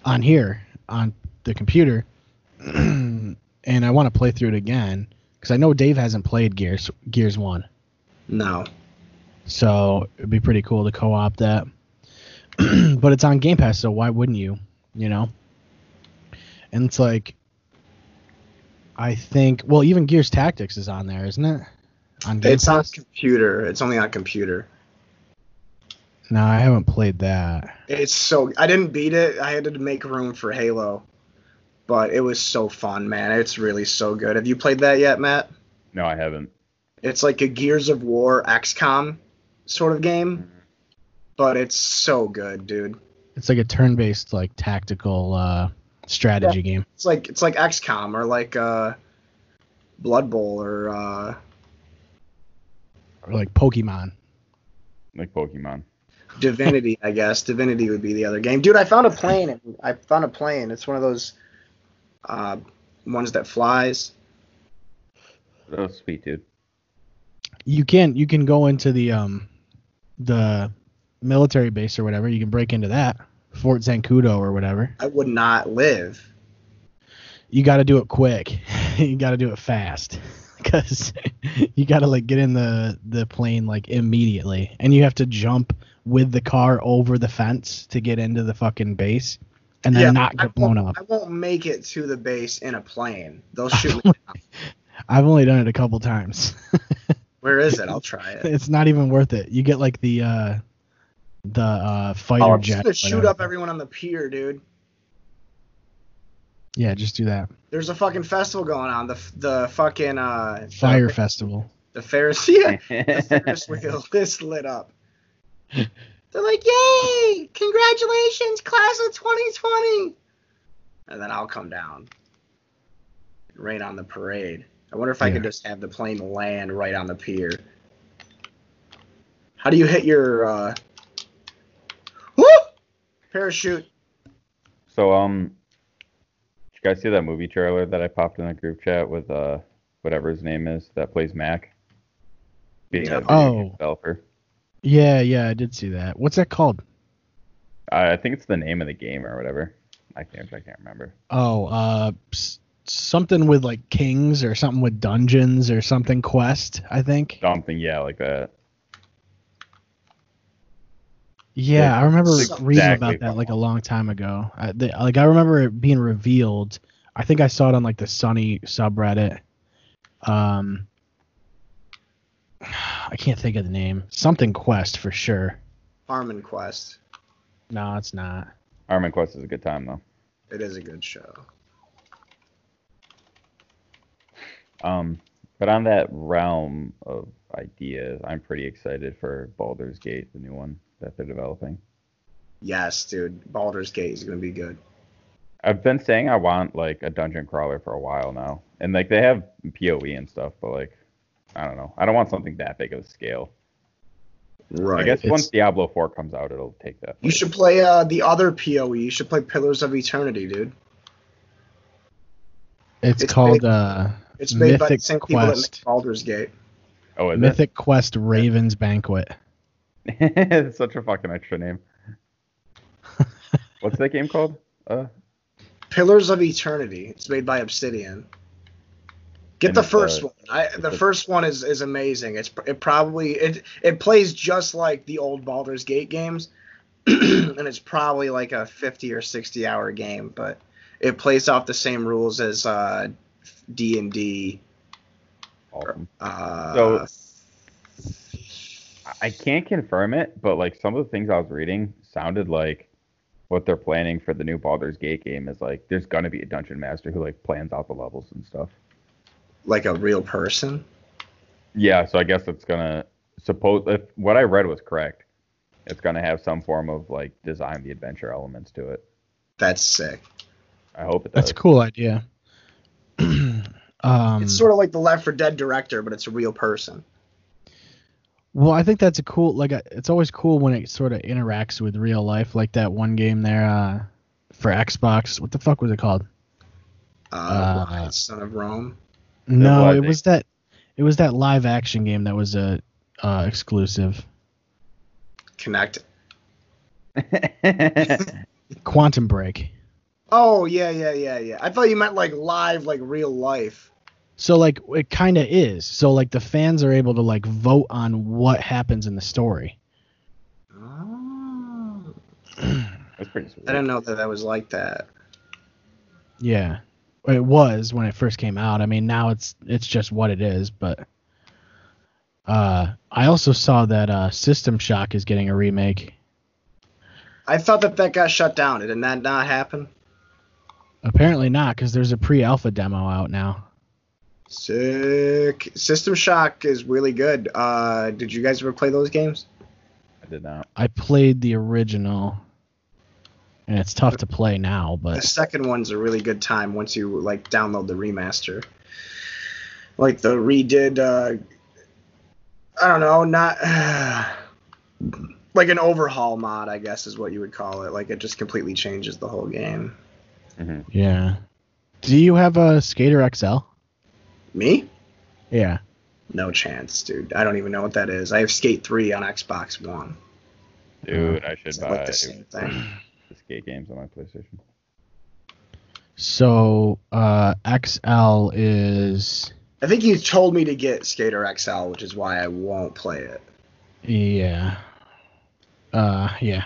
on here on the computer, <clears throat> and I want to play through it again because I know Dave hasn't played Gears Gears One, no, so it'd be pretty cool to co-op that. <clears throat> but it's on Game Pass, so why wouldn't you? You know. And it's like, I think, well, even Gears Tactics is on there, isn't it? On Game it's on computer. It's only on computer. No, I haven't played that. It's so I didn't beat it. I had to make room for Halo, but it was so fun, man. It's really so good. Have you played that yet, Matt? No, I haven't. It's like a Gears of War XCOM sort of game, but it's so good, dude. It's like a turn-based, like tactical uh, strategy game. It's like it's like XCOM or like uh, Blood Bowl or uh, or like Pokemon. Like Pokemon. Divinity, I guess. Divinity would be the other game, dude. I found a plane. <laughs> I found a plane. It's one of those uh, ones that flies. Oh, sweet, dude. You can you can go into the um the military base or whatever. You can break into that Fort Zancudo or whatever. I would not live. You got to do it quick. <laughs> you got to do it fast <laughs> because <laughs> you got to like get in the the plane like immediately, and you have to jump with the car over the fence to get into the fucking base, and then not I get blown up. I won't make it to the base in a plane. They'll <laughs> shoot me. down. I've only done it a couple times. <laughs> Where is it? I'll try it. it's not even worth it. You get like the uh the uh fighter Oh, I'm just jet. gonna shoot up everyone on the pier, dude. Yeah, just do that. There's a fucking festival going on. The the fucking uh Fire the, festival. the Ferris <laughs> yeah the Ferris wheel is lit up. They're like, yay! Congratulations, class of 2020. and then I'll come down. Rain on the parade. I wonder if I could just have the plane land right on the pier. How do you hit your uh Woo! Parachute. So um, did you guys see that movie trailer that I popped in the group chat with uh whatever his name is that plays Mac? Being a Oh. game developer. Yeah, yeah, I did see that. What's that called? I I think it's the name of the game or whatever. I can't I can't remember. Oh, uh, something with like kings or something with dungeons or something quest. I think. Something yeah like that. Yeah, I remember It's reading about that like a long time ago. I, the, like I remember it being revealed. I think I saw it on like the Sunny subreddit. Um, I can't think of the name. Something Quest for sure. Harmon Quest. No, it's not. Harmon Quest is a good time though. It is a good show. Um, but on that realm of ideas, I'm pretty excited for Baldur's Gate, the new one that they're developing. Yes, dude. Baldur's Gate is gonna be good. I've been saying I want like a dungeon crawler for a while now, and like they have POE and stuff, but like I don't know, I don't want something that big of a scale. Right. I guess It's- once Diablo 4 comes out, it'll take that. You should play uh, the other PoE. You should play Pillars of Eternity, dude. It's, It's called made- uh, It's made by the Mythic same people that Quest. make Baldur's Gate. Oh, is Mythic Quest Raven's Banquet. it's <laughs> such a fucking extra name. <laughs> What's that game called? Uh, Pillars of Eternity. It's made by Obsidian. Get the first uh, one. I, the it's- first one is, is amazing. It's it probably it it plays just like the old Baldur's Gate games, <clears throat> and it's probably like a fifty or sixty hour game, but it plays off the same rules as uh, D and D. Uh, So- I can't confirm it, but like some of the things I was reading sounded like what they're planning for the new Baldur's Gate game is like there's gonna be a dungeon master who like plans out the levels and stuff. Like a real person. Yeah, so I guess it's gonna suppose if what I read was correct, it's gonna have some form of like design the adventure elements to it. That's sick. I hope it does. That's a cool idea. <clears throat> um, It's sort of like the Left 4 Dead director, but it's a real person. Well, I think that's a cool. Like, uh, it's always cool when it sort of interacts with real life, like that one game there uh, for Xbox. What the fuck was it called? Uh, Uh, Son of Rome. No, it was that. It was that live action game that was a uh, exclusive. Kinect. <laughs> Quantum Break. Oh yeah, yeah, yeah, yeah. I thought you meant like live, like real life. So like it kind of is. So like the fans are able to like vote on what happens in the story. Oh. <clears throat> That's pretty sweet. I didn't know that that was like that. Yeah. It was when it first came out. I mean, now it's it's just what it is, but uh I also saw that uh System Shock is getting a remake. I thought that that got shut down. Did that not happen? Apparently not cuz there's a pre-alpha demo out now. Sick. System Shock is really good. Uh, did you guys ever play those games? I did not. I played the original and it's tough to play now, but The second one's a really good time once you like download the remaster. Like the redid. Uh, I don't know, not <sighs> like an overhaul mod, I guess is what you would call it. Like it just completely changes the whole game. hmm yeah. Do you have a Skater XL? Me? Yeah. No chance, dude. I don't even know what that is. I have Skate 3 on Xbox One. Dude, I should It's buy like the same thing. <clears throat> the skate games on my PlayStation. So, uh XL is I think you told me to get Skater XL, which is why I won't play it. Yeah. Uh yeah.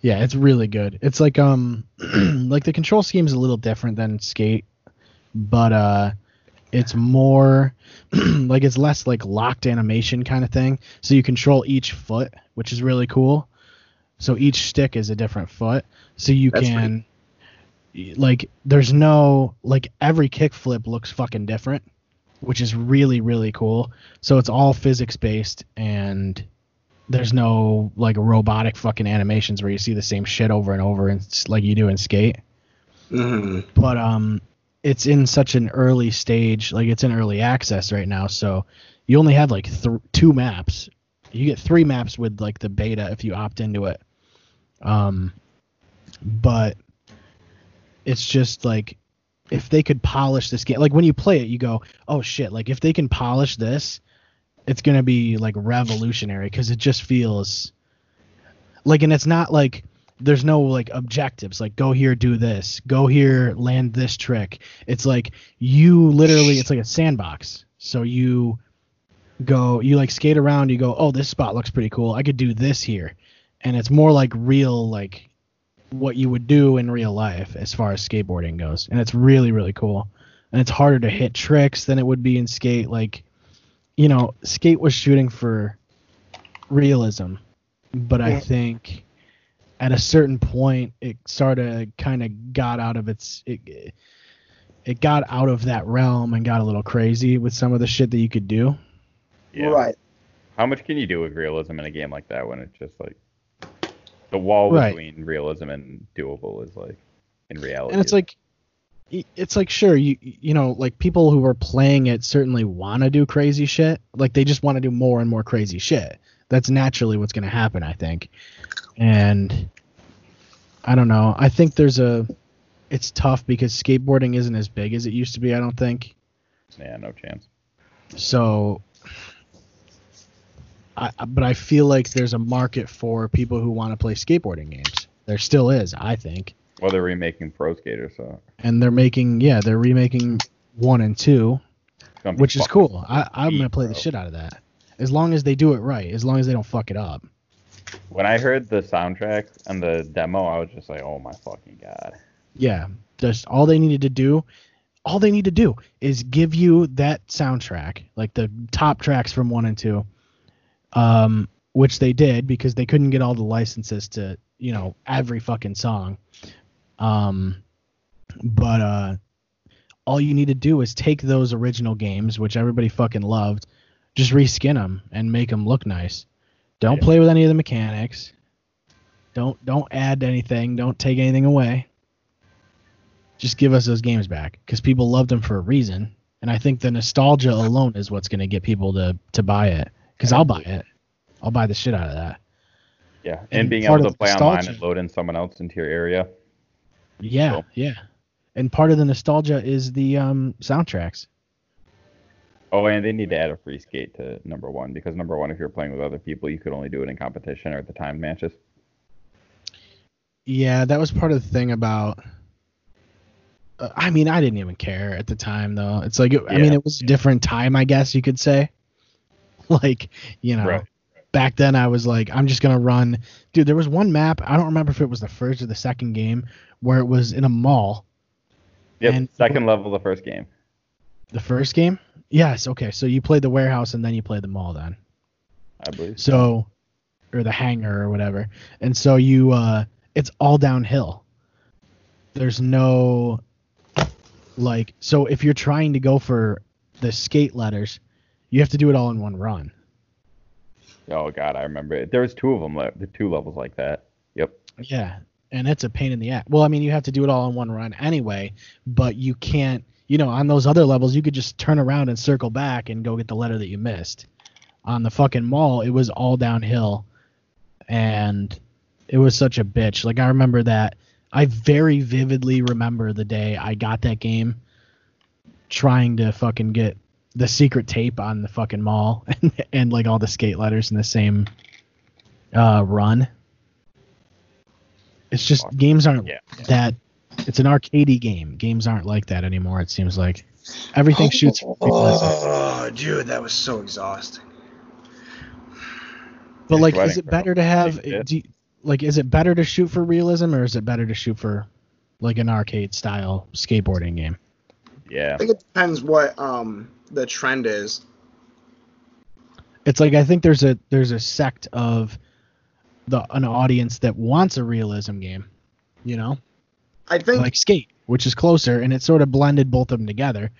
Yeah, it's really good. It's like um <clears throat> like the control scheme is a little different than skate, but uh it's more <clears throat> like it's less like locked animation kind of thing. So you control each foot, which is really cool. So each stick is a different foot. So you That's can like there's no like every kickflip looks fucking different, which is really really cool. So it's all physics based and there's no like robotic fucking animations where you see the same shit over and over and like you do in skate. hmm but um it's in such an early stage like it's in early access right now so you only have like th- two maps you get three maps with like the beta if you opt into it um but it's just like if they could polish this game like when you play it you go oh shit like if they can polish this it's to be like revolutionary because it just feels like and it's not like there's no like objectives like go here do this go here land this trick. It's like you literally it's like a sandbox. So you go you like skate around you go oh this spot looks pretty cool i could do this here and it's more like real like what you would do in real life as far as skateboarding goes. And it's really really cool. And it's harder to hit tricks than it would be in skate. Like you know skate was shooting for realism. But i think at a certain point it sort of kind of got out of its it, it got out of that realm and got a little crazy with some of the shit that you could do. Yeah. Right. How much can you do with realism in a game like that when it's just like the wall Right. between realism and doable is like in reality? and it's like it's like sure you you know like people who are playing it certainly want to do crazy shit like they just want to do more and more crazy shit that's naturally what's going to happen i think and i don't know i think there's a it's tough because skateboarding isn't as big as it used to be i don't think yeah, no chance. so I, but i feel like there's a market for people who want to play skateboarding games. There still is i think. Well, they're remaking Pro Skater, so. And they're making yeah they're remaking one and two it's gonna be which is cool. I, i'm gonna play the shit out of that. As long as they do it right as long as they don't fuck it up. When I heard the soundtrack and the demo, I was just like, "Oh my fucking god!" yeah just all they needed to do all they need to do is give you that soundtrack like the top tracks from one and two um which they did because they couldn't get all the licenses to you know every fucking song. Um but uh all you need to do is take those original games which everybody fucking loved just reskin them and make them look nice. Don't play with any of the mechanics. Don't don't add anything. Don't take anything away. Just give us those games back because people loved them for a reason. And i think the nostalgia alone is what's going to get people to to buy it because i'll buy it. I'll buy the shit out of that. Yeah, And and being able to play online and load in someone else into your area. yeah Cool. yeah. And part of the nostalgia is the um soundtracks. Oh, and they need to add a free skate to number one because number one, if you're playing with other people, you could only do it in competition or at the time matches. yeah that was part of the thing about uh, i mean i didn't even care at the time though. It's like it, i mean it was a different time i guess you could say <laughs> like you know Right. back then I was like, I'm just gonna run. Dude, there was one map. I don't remember if it was the first or the second game where it was in a mall. Yep, And- second level of the first game. The first game. Yes. Okay. So you played the warehouse and then you played the mall then. I believe. So, or the hangar or whatever. And so you, uh, it's all downhill. There's no, like, so if you're trying to go for the skate letters, you have to do it all in one run. Oh god, I remember it. There was two of them. The two levels like that. Yep. Yeah, and it's a pain in the ass. Well, I mean, you have to do it all in one run anyway, but you can't. You know, on those other levels, you could just turn around and circle back and go get the letter that you missed. On the fucking mall, it was all downhill, and it was such a bitch. Like I remember that. I very vividly remember the day I got that game, trying to fucking get the secret tape on the fucking mall <laughs> and, and like all the skate letters in the same uh, run. It's just games aren't Yeah. that. It's an arcadey game. Games aren't like that anymore. It seems like everything shoots. for realism. Oh, dude, that was so exhausting. But Yeah, like, is it better to have? Do you- like, is it better to shoot for realism or is it better to shoot for like an arcade style skateboarding game? Yeah. I think it depends what um the trend is. It's like I think there's a there's a sect of the an audience that wants a realism game, you know, I think like Skate, which is closer, and it sort of blended both of them together.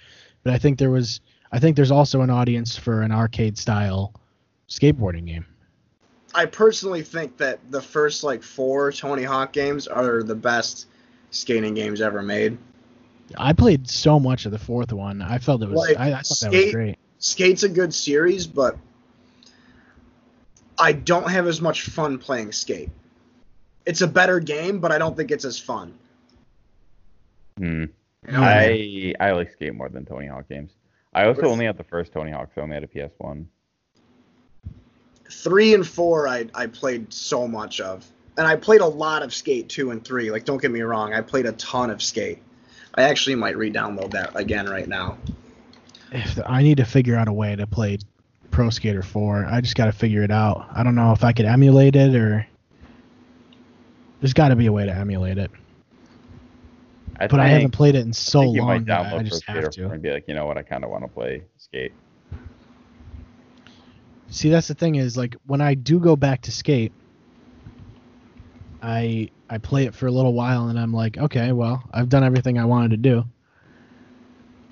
But I think there was I think there's also an audience for an arcade style skateboarding game. I personally think that the first like four Tony Hawk games are the best skating games ever made. I played so much of the fourth one. I felt it was. Like, I, I thought that was great. Skate's a good series, but I don't have as much fun playing Skate. It's a better game, but I don't think it's as fun. Hmm. You know? I I like skate more than Tony Hawk games. I also Really? only had the first Tony Hawk, so I only had a PS1. three and four I, I played so much of and i played a lot of skate two and three like don't get me wrong i played a ton of skate i actually might re-download that again right now If I need to figure out a way to play Pro Skater 4. I just got to figure it out. I don't know if I could emulate it or. There's got to be a way to emulate it. I But I haven't played it in so I think you long might that download I Pro just Skater have 4 to. and be like, you know what, I kind of want to play skate. See, that's the thing is like when I do go back to skate, I I play it for a little while and I'm like, okay, well, I've done everything I wanted to do.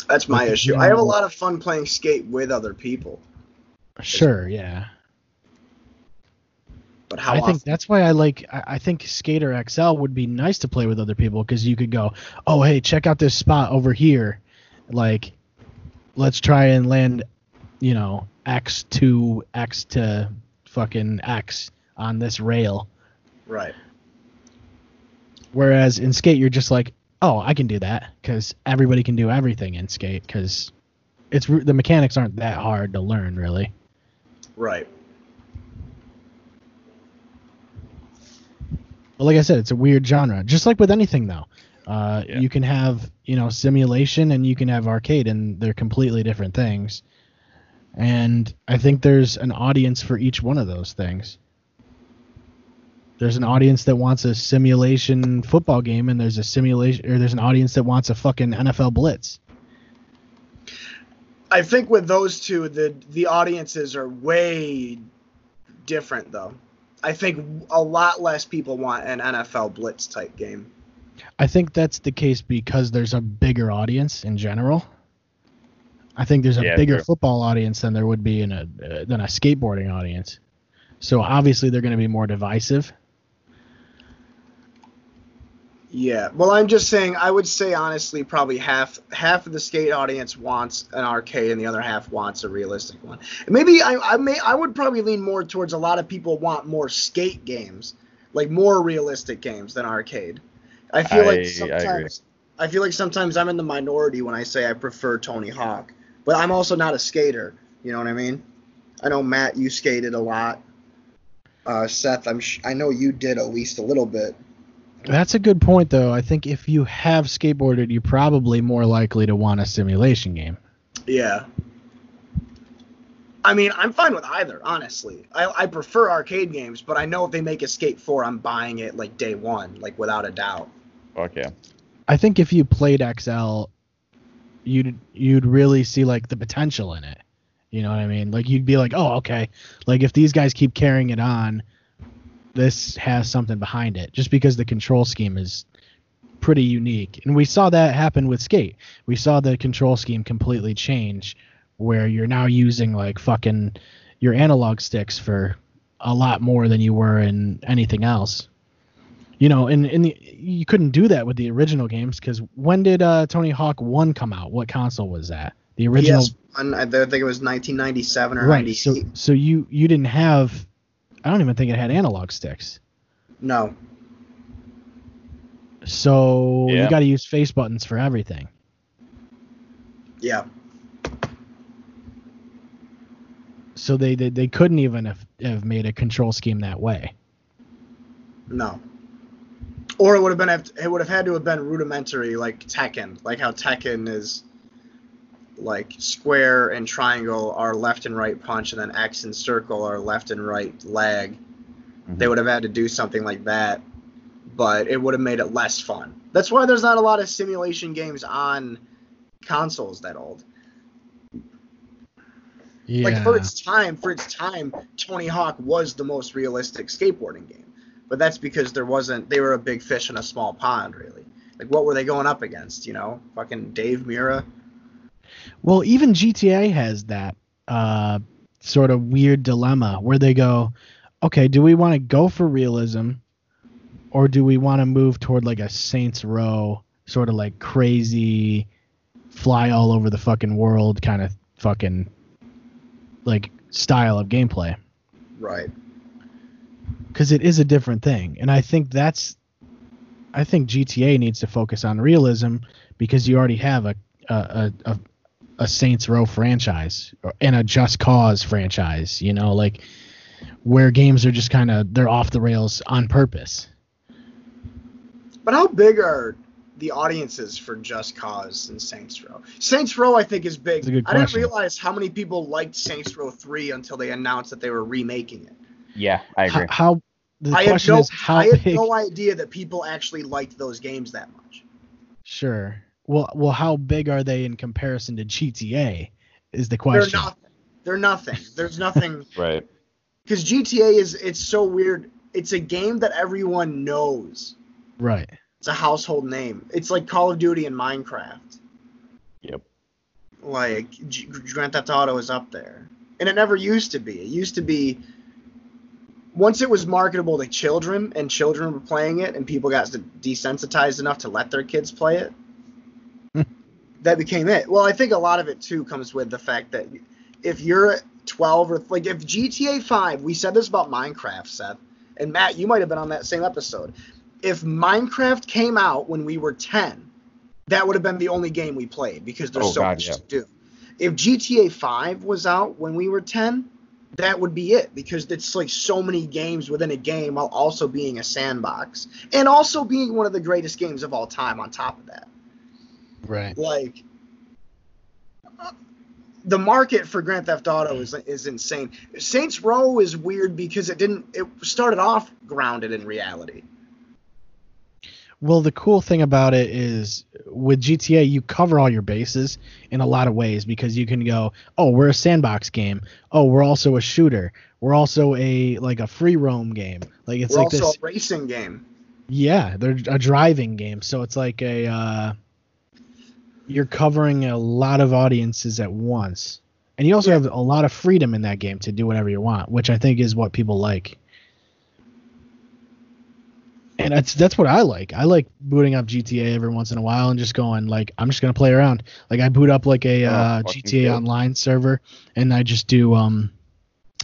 that's my issue i have a lot of fun playing skate with other people Sure, yeah. but how I often think that's why I like. I, I think Skater XL would be nice to play with other people because you could go, oh hey, check out this spot over here, like, let's try and land, you know, X to X to fucking X on this rail. right Whereas in Skate, you're just like, oh, I can do that because everybody can do everything in Skate because it's the mechanics aren't that hard to learn really. right But like I said, it's a weird genre. Just like with anything, though, uh, Yeah. you can have you know simulation and you can have arcade, and they're completely different things. And I think there's an audience for each one of those things. There's an audience that wants a simulation football game, and there's a simulation, or there's an audience that wants a fucking NFL blitz. i think with those two the the audiences are way different though i think a lot less people want an nfl blitz type game I think that's the case because there's a bigger audience in general. I think there's a Yeah, bigger true. football audience than there would be in a uh, than a skateboarding audience. So obviously they're going to be more divisive. Yeah, well, I'm just saying. I would say honestly, probably half half of the skate audience wants an arcade, and the other half wants a realistic one. Maybe I, I may I would probably lean more towards a lot of people want more skate games, like more realistic games than arcade. I feel I- I like sometimes I, feel like sometimes I'm in the minority when I say I prefer Tony Hawk, but I'm also not a skater. You know what I mean? I know Matt, you skated a lot. Uh, Seth, I'm sh- I know you did at least a little bit. That's a good point though. I think if you have skateboarded, you're probably more likely to want a simulation game. Yeah. I mean, I'm fine with either, honestly. I, I prefer arcade games, but I know if they make a Skate 4, I'm buying it like day one, like without a doubt. Fuck yeah. I think if you played XL, you'd you'd really see like the potential in it. You know what I mean? Like you'd be like, oh, okay. Like if these guys keep carrying it on, this has something behind it. Just because the control scheme is pretty unique, and we saw that happen with Skate. We saw the control scheme completely change, where you're now using like fucking your analog sticks for a lot more than you were in anything else you know, and, and the, you couldn't do that with the original games because when did uh, Tony Hawk One come out? What console was that? The original, Yes, one, I think it was 1997 or right? 98. So so you you didn't have, I don't even think it had analog sticks. no. So Yeah. you got to use face buttons for everything. Yeah. So they they, they couldn't even have, have made a control scheme that way. No. Or it would have been it would have had to have been rudimentary like Tekken, like how Tekken is like square and triangle are left and right punch and then X and circle are left and right lag. Mm-hmm. They would have had to do something like that, but it would have made it less fun. That's why there's not a lot of simulation games on consoles that old. Yeah. Like for its time, for its time, Tony Hawk was the most realistic skateboarding game. But that's because there wasn't they were a big fish in a small pond, really. Like what were they going up against, you know? Fucking Dave Mirra? Well, even GTA has that uh, sort of weird dilemma where they go, okay, do we want to go for realism, or do we want to move toward like a Saints Row sort of like crazy fly all over the fucking world kind of fucking like style of gameplay? Right. because it is a different thing and i think that's i think gta needs to focus on realism because you already have a a a, a, a saints row franchise or- and a just cause franchise you know like where games are just kind of they're off the rails on purpose But how big are the audiences for Just Cause and Saints Row? Saints Row, I think, is big. That's a good I didn't realize how many people liked Saints Row 3 until they announced that they were remaking it. Yeah, I agree. how the I had, question no, is how I had big no idea that people actually liked those games that much. sure well well how big are they in comparison to gta is the question. They're question nothing. They're nothing. There's nothing. <laughs> right. Because GTA is, it's so weird. It's a game that everyone knows. right It's a household name. It's like Call of Duty and Minecraft. Yep. Like G- Grand Theft Auto is up there, and it never used to be. It used to be once it was marketable to children, and children were playing it, and people got desensitized enough to let their kids play it. That became it. Well, I think a lot of it too comes with the fact that if you're 12 or like if GTA 5, we said this about Minecraft, Seth, and Matt, you might have been on that same episode. If Minecraft came out when we were 10, that would have been the only game we played because there's Oh, so God, much yeah. to do. If GTA 5 was out when we were 10, that would be it because it's like so many games within a game while also being a sandbox and also being one of the greatest games of all time on top of that. Right Like the market for Grand Theft Auto is is insane. Saints Row is weird because it didn't it started off grounded in reality. Well, the cool thing about it is with GTA, you cover all your bases in a lot of ways because you can go, oh, we're a sandbox game. Oh, we're also a shooter. We're also a like a free roam game. Like it's We're like also this. a racing game. Yeah, they're a driving game, so it's like a uh, you're covering a lot of audiences at once, and you also Yeah. have a lot of freedom in that game to do whatever you want, which I think is what people like. And that's that's what I like. I like booting up GTA every once in a while and just going like I'm just gonna play around. Like I boot up like a Oh, uh, GTA. Online server, and I just do um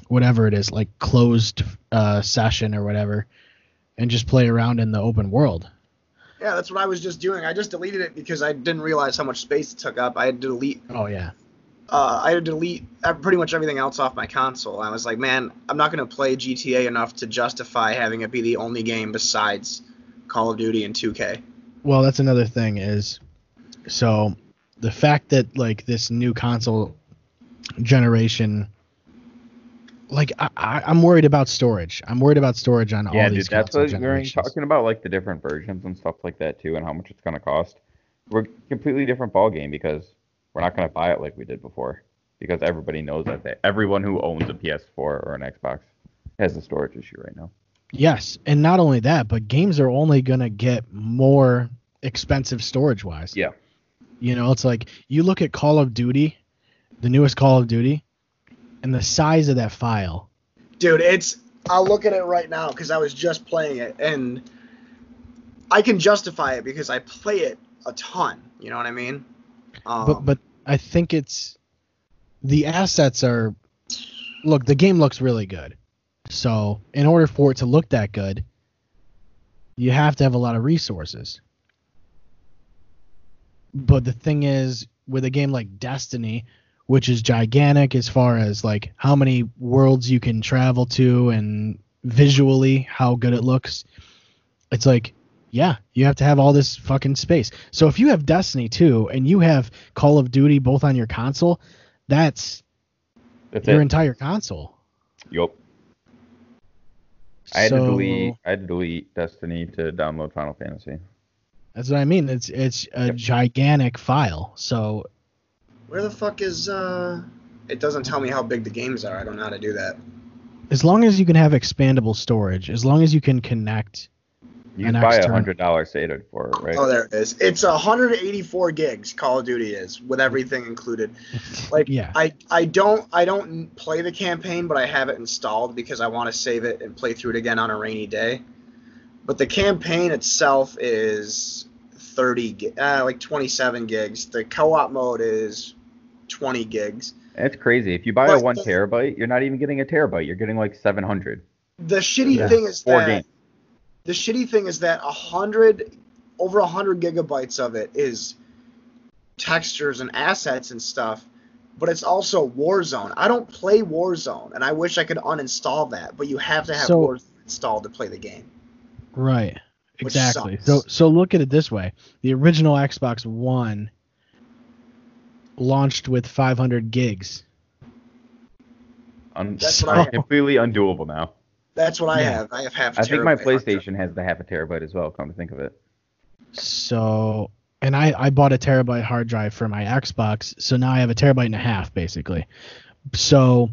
whatever it is, like closed uh, session or whatever, and just play around in the open world. Yeah, that's what I was just doing. I just deleted it because I didn't realize how much space it took up. I had to delete Oh yeah. uh, I had to delete pretty much everything else off my console. I was like, man, I'm not going to play GTA enough to justify having it be the only game besides Call of Duty and 2K. Well, that's another thing is so the fact that like this new console generation like I, I, I'm worried about storage. I'm worried about storage on Yeah, all dude, these that's console what we're talking about, like the different versions and stuff like that too, and how much it's gonna cost. We're completely different ball game because we're not gonna buy it like we did before, because everybody knows that they, everyone who owns a PS4 or an Xbox has a storage issue right now. Yes, and not only that, but games are only gonna get more expensive storage wise. Yeah. You know, it's like you look at Call of Duty, the newest Call of Duty, and the size of that file. Dude, it's. I'll look at it right now because I was just playing it and I can justify it because I play it a ton. You know what I mean? Um, but but I think it's the assets are look the game looks really good. So in order for it to look that good, you have to have a lot of resources. But the thing is, with a game like Destiny, which is gigantic as far as like how many worlds you can travel to and visually how good it looks, it's like yeah, you have to have all this fucking space. So if you have Destiny 2 and you have Call of Duty both on your console, that's That's your it. entire console. Yup. I had so, to delete. I had to delete Destiny to download Final Fantasy. That's what I mean. It's it's a Yep. gigantic file. So where the fuck is. uh It doesn't tell me how big the games are. I don't know how to do that. as long as you can have expandable storage, as long as you can connect, You can buy a hundred dollar SATA for it, right? Oh, there it is. It's 184 gigs. Call of Duty is with everything included. <laughs> Like, Yeah. I I don't I don't play the campaign, but I have it installed because I want to save it and play through it again on a rainy day. but the campaign itself is 30 uh, like 27 gigs. The co-op mode is 20 gigs. It's crazy. If you buy a one the- terabyte, you're not even getting a terabyte. You're getting like 700. The shitty Yeah. thing is Four that games. the shitty thing is that a hundred over a hundred gigabytes of it is textures and assets and stuff, but it's also Warzone. I don't play Warzone, and I wish I could uninstall that, but you have to have So- Warzone installed to play the game. Right. Which Exactly. sucks. So so look at it this way. The original Xbox One launched with 500 gigs. Un- That's what I have. completely undoable now. That's what I Yeah. have. I have half. I think my terabyte. PlayStation has the half a terabyte as well. Come to think of it. So and I I bought a terabyte hard drive for my Xbox, so now I have a terabyte and a half basically. So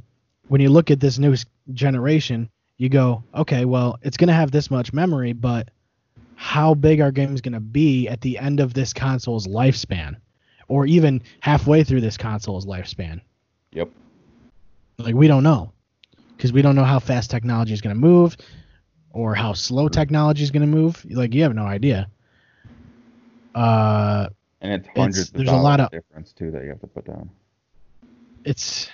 when you look at this new s- generation, you go, okay, well, it's going to have this much memory, but how big are games going to be at the end of this console's lifespan or even halfway through this console's lifespan? Yep. Like we don't know because we don't know how fast technology is going to move or how slow technology is going to move. Like you have no idea. Uh, And it's hundreds of there's a lot of- difference too that you have to put down. it's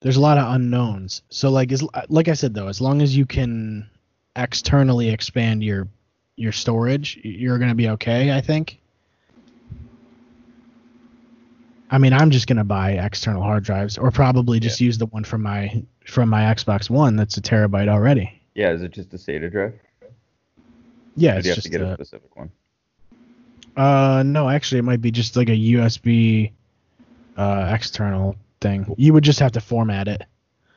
there's a lot of unknowns. So like as like I said though, as long as you can externally expand your your storage, you're gonna be okay. I think. I mean, I'm just gonna buy external hard drives, or probably just use the one from my from my Xbox One that's a terabyte already. Yeah, is it just a SATA drive? Yeah, or it's do you have just to get a a, specific one? uh no, actually, it might be just like a USB uh external thing. You would just have to format it.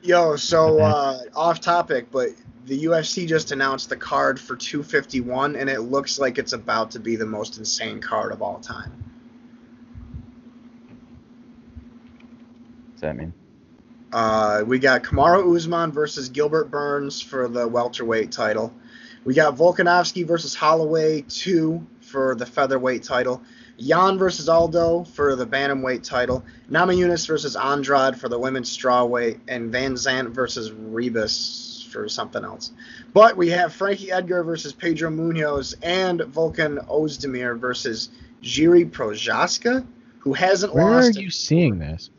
Yo, so uh, off topic, but the UFC just announced the card for 251, and it looks like it's about to be the most insane card of all time. What's that mean? Uh, we got Kamaru Usman versus Gilbert Burns for the welterweight title. We got Volkanovski versus Holloway 2 for the featherweight title. Yan versus Aldo for the bantamweight title. Namajunas versus Andrade for the women's strawweight. And VanZant versus Ribas for something else. But we have Frankie Edgar versus Pedro Munhoz and Volkan Oezdemir versus Jiri Prochazka, who hasn't Where are lost. you seeing this?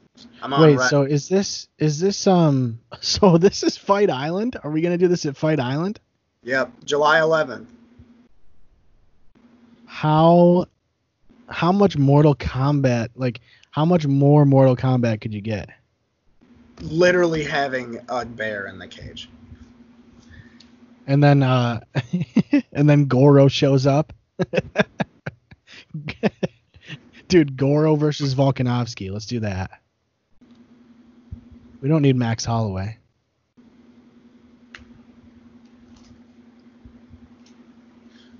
I'm on Wait, so is this is this um <laughs> so this is Fight Island? Are we gonna do this at Fight Island? Yep, July 11th. How how much Mortal Kombat like how much more Mortal Kombat could you get? literally having a bear in the cage. And then uh <laughs> and then Goro shows up. <laughs> Dude, Goro versus Volkanovski. Let's do that. We don't need Max Holloway.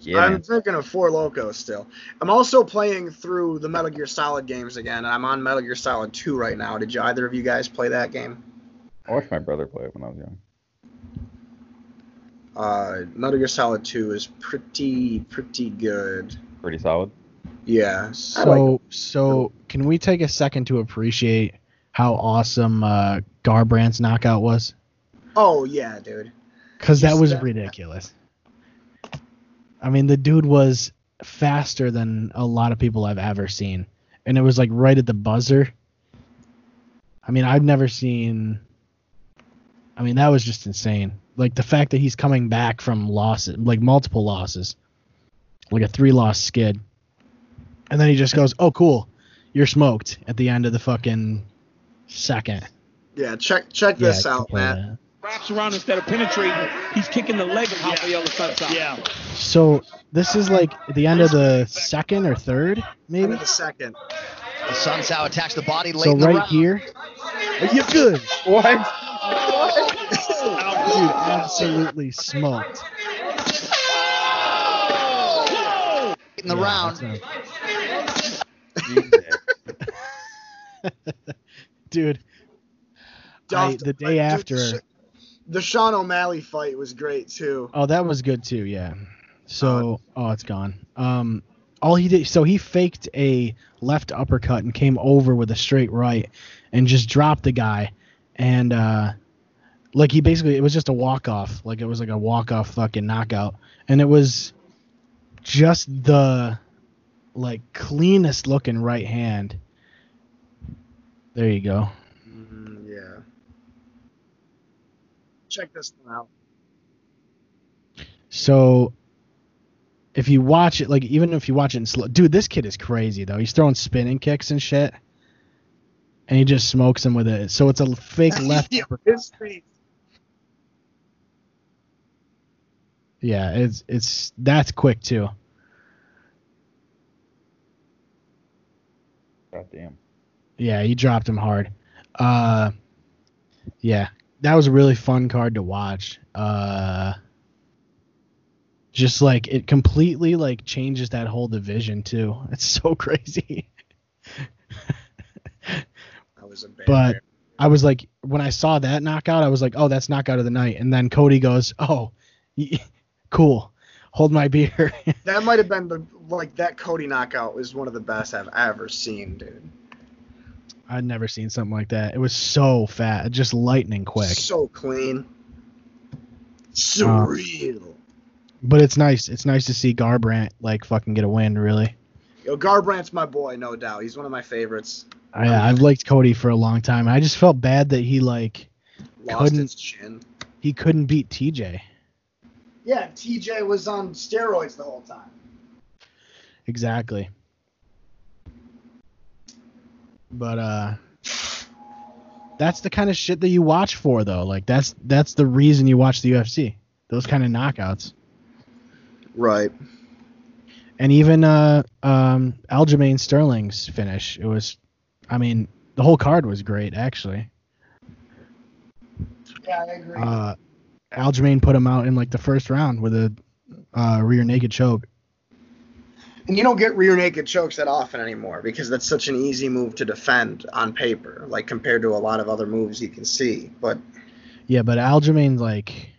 Yeah, I'm man. thinking of Four Lokos still. I'm also playing through the Metal Gear Solid games again, and I'm on Metal Gear Solid 2 right now. Did you either of you guys play that game? I watched my brother play it when I was young. Uh, Metal Gear Solid 2 is pretty pretty good. Pretty solid. Yeah. So so can we take a second to appreciate how awesome uh Garbrandt's knockout was? Oh yeah, dude. Because that was that- ridiculous. I mean, the dude was faster than a lot of people I've ever seen, and it was like right at the buzzer. I mean, I've never seen. I mean, that was just insane. Like the fact that he's coming back from losses, like multiple losses, like a three-loss skid, and then he just goes, "Oh, cool, you're smoked" at the end of the fucking second. Yeah, check check Yeah, this out, play Matt. that. wraps around instead of penetrating. He's kicking the leg of Raphael yeah. Sunshine. Yeah. So this is like the end of the second or third, End maybe. of the second. The Sun Sao attacks the body late So in the right round. here, you're good, What? dude. Absolutely smoked. in the Yeah, round. not- <laughs> <laughs> dude. I, the day Dude, after. Sh- the Sean O'Malley fight was great too. Oh, that was good too. Yeah. So, oh, it's gone. Um, all he did, so he faked a left uppercut and came over with a straight right, and just dropped the guy, and uh, Like he basically it was just a walk off. Like it was like a walk off fucking knockout. And it was just the like cleanest looking right hand. There you go. Mm, yeah. Check this one out. So if you watch it, like even if you watch it in slow, dude, this kid is crazy though. He's throwing spinning kicks and shit, and he just smokes him with it. So it's a fake <laughs> left. Yeah, his face. Yeah, it's it's that's quick too. God damn. Yeah, he dropped him hard. Uh, yeah, that was a really fun card to watch. Uh, just like it completely like changes that whole division too. <laughs> It's so crazy. That was a bad. But I was like, when I saw that knockout, I was like, oh, that's knockout of the night. And then Cody goes, oh, <laughs> cool, hold my beer. <laughs> that might have been the like that Cody knockout was one of the best I've ever seen, dude. I'd never seen something like that. It was so fat, just lightning quick. So clean. Uh, Surreal. But it's nice. It's nice to see Garbrandt like fucking get a win. Really, Yo, Garbrandt's my boy, no doubt. He's one of my favorites. I, I've liked Cody for a long time. I just felt bad that he like Lost Couldn't- he couldn't beat TJ. Yeah, TJ was on steroids the whole time. Exactly. But uh that's the kind of shit that you watch for though. Like that's that's the reason you watch the UFC. Those kind of knockouts. Right. And even uh um Aljamain Sterling's finish, it was I mean, the whole card was great actually. Yeah, I agree. Uh Aljamain put him out in like the first round with a uh, rear naked choke. And you don't get rear naked chokes that often anymore because that's such an easy move to defend on paper, like compared to a lot of other moves you can see. But Yeah, but Aljamain like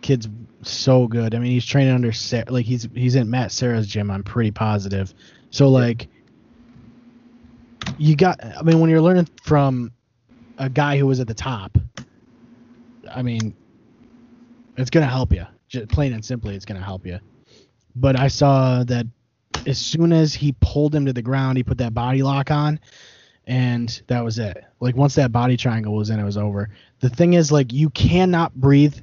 kid's so good. I mean, he's training under Serra, like he's he's in Matt Serra's gym. I'm pretty positive. So like, you got. I mean, when you're learning from a guy who was at the top, I mean, it's gonna help you. Just plain and simply, it's gonna help you. But I saw that as soon as he pulled him to the ground, he put that body lock on, and that was it. Like once that body triangle was in, it was over. The thing is, like, you cannot breathe.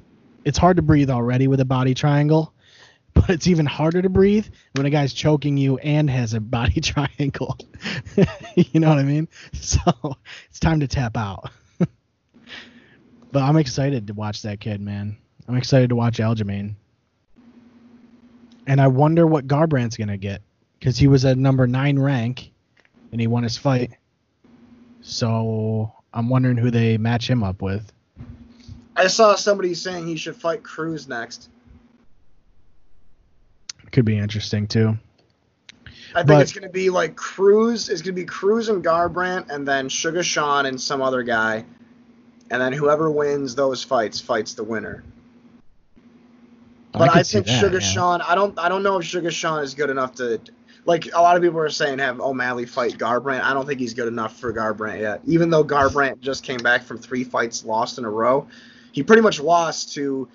It's hard to breathe already with a body triangle, <laughs> but it's even harder to breathe when a guy's choking you and has a body <laughs> triangle. <laughs> you know what I mean? So it's time to tap out. but I'm excited to watch that kid, man. I'm excited to watch Aljamain. And I wonder what Garbrandt's gonna get because he was at number nine rank, and he won his fight. So I'm wondering who they match him up with. I saw somebody saying he should fight Cruz next. Could be interesting too. I think But- it's gonna be like Cruz. It's gonna be Cruz and Garbrandt, and then Sugar Sean and some other guy, and then whoever wins those fights fights the winner. But I, see think that, Sugar yeah. Sean. I don't. I don't know if Sugar Sean is good enough to. Like a lot of people are saying, have O'Malley fight Garbrandt. I don't think he's good enough for Garbrandt yet. Even though Garbrandt just came back from three fights lost in a row, he pretty much lost to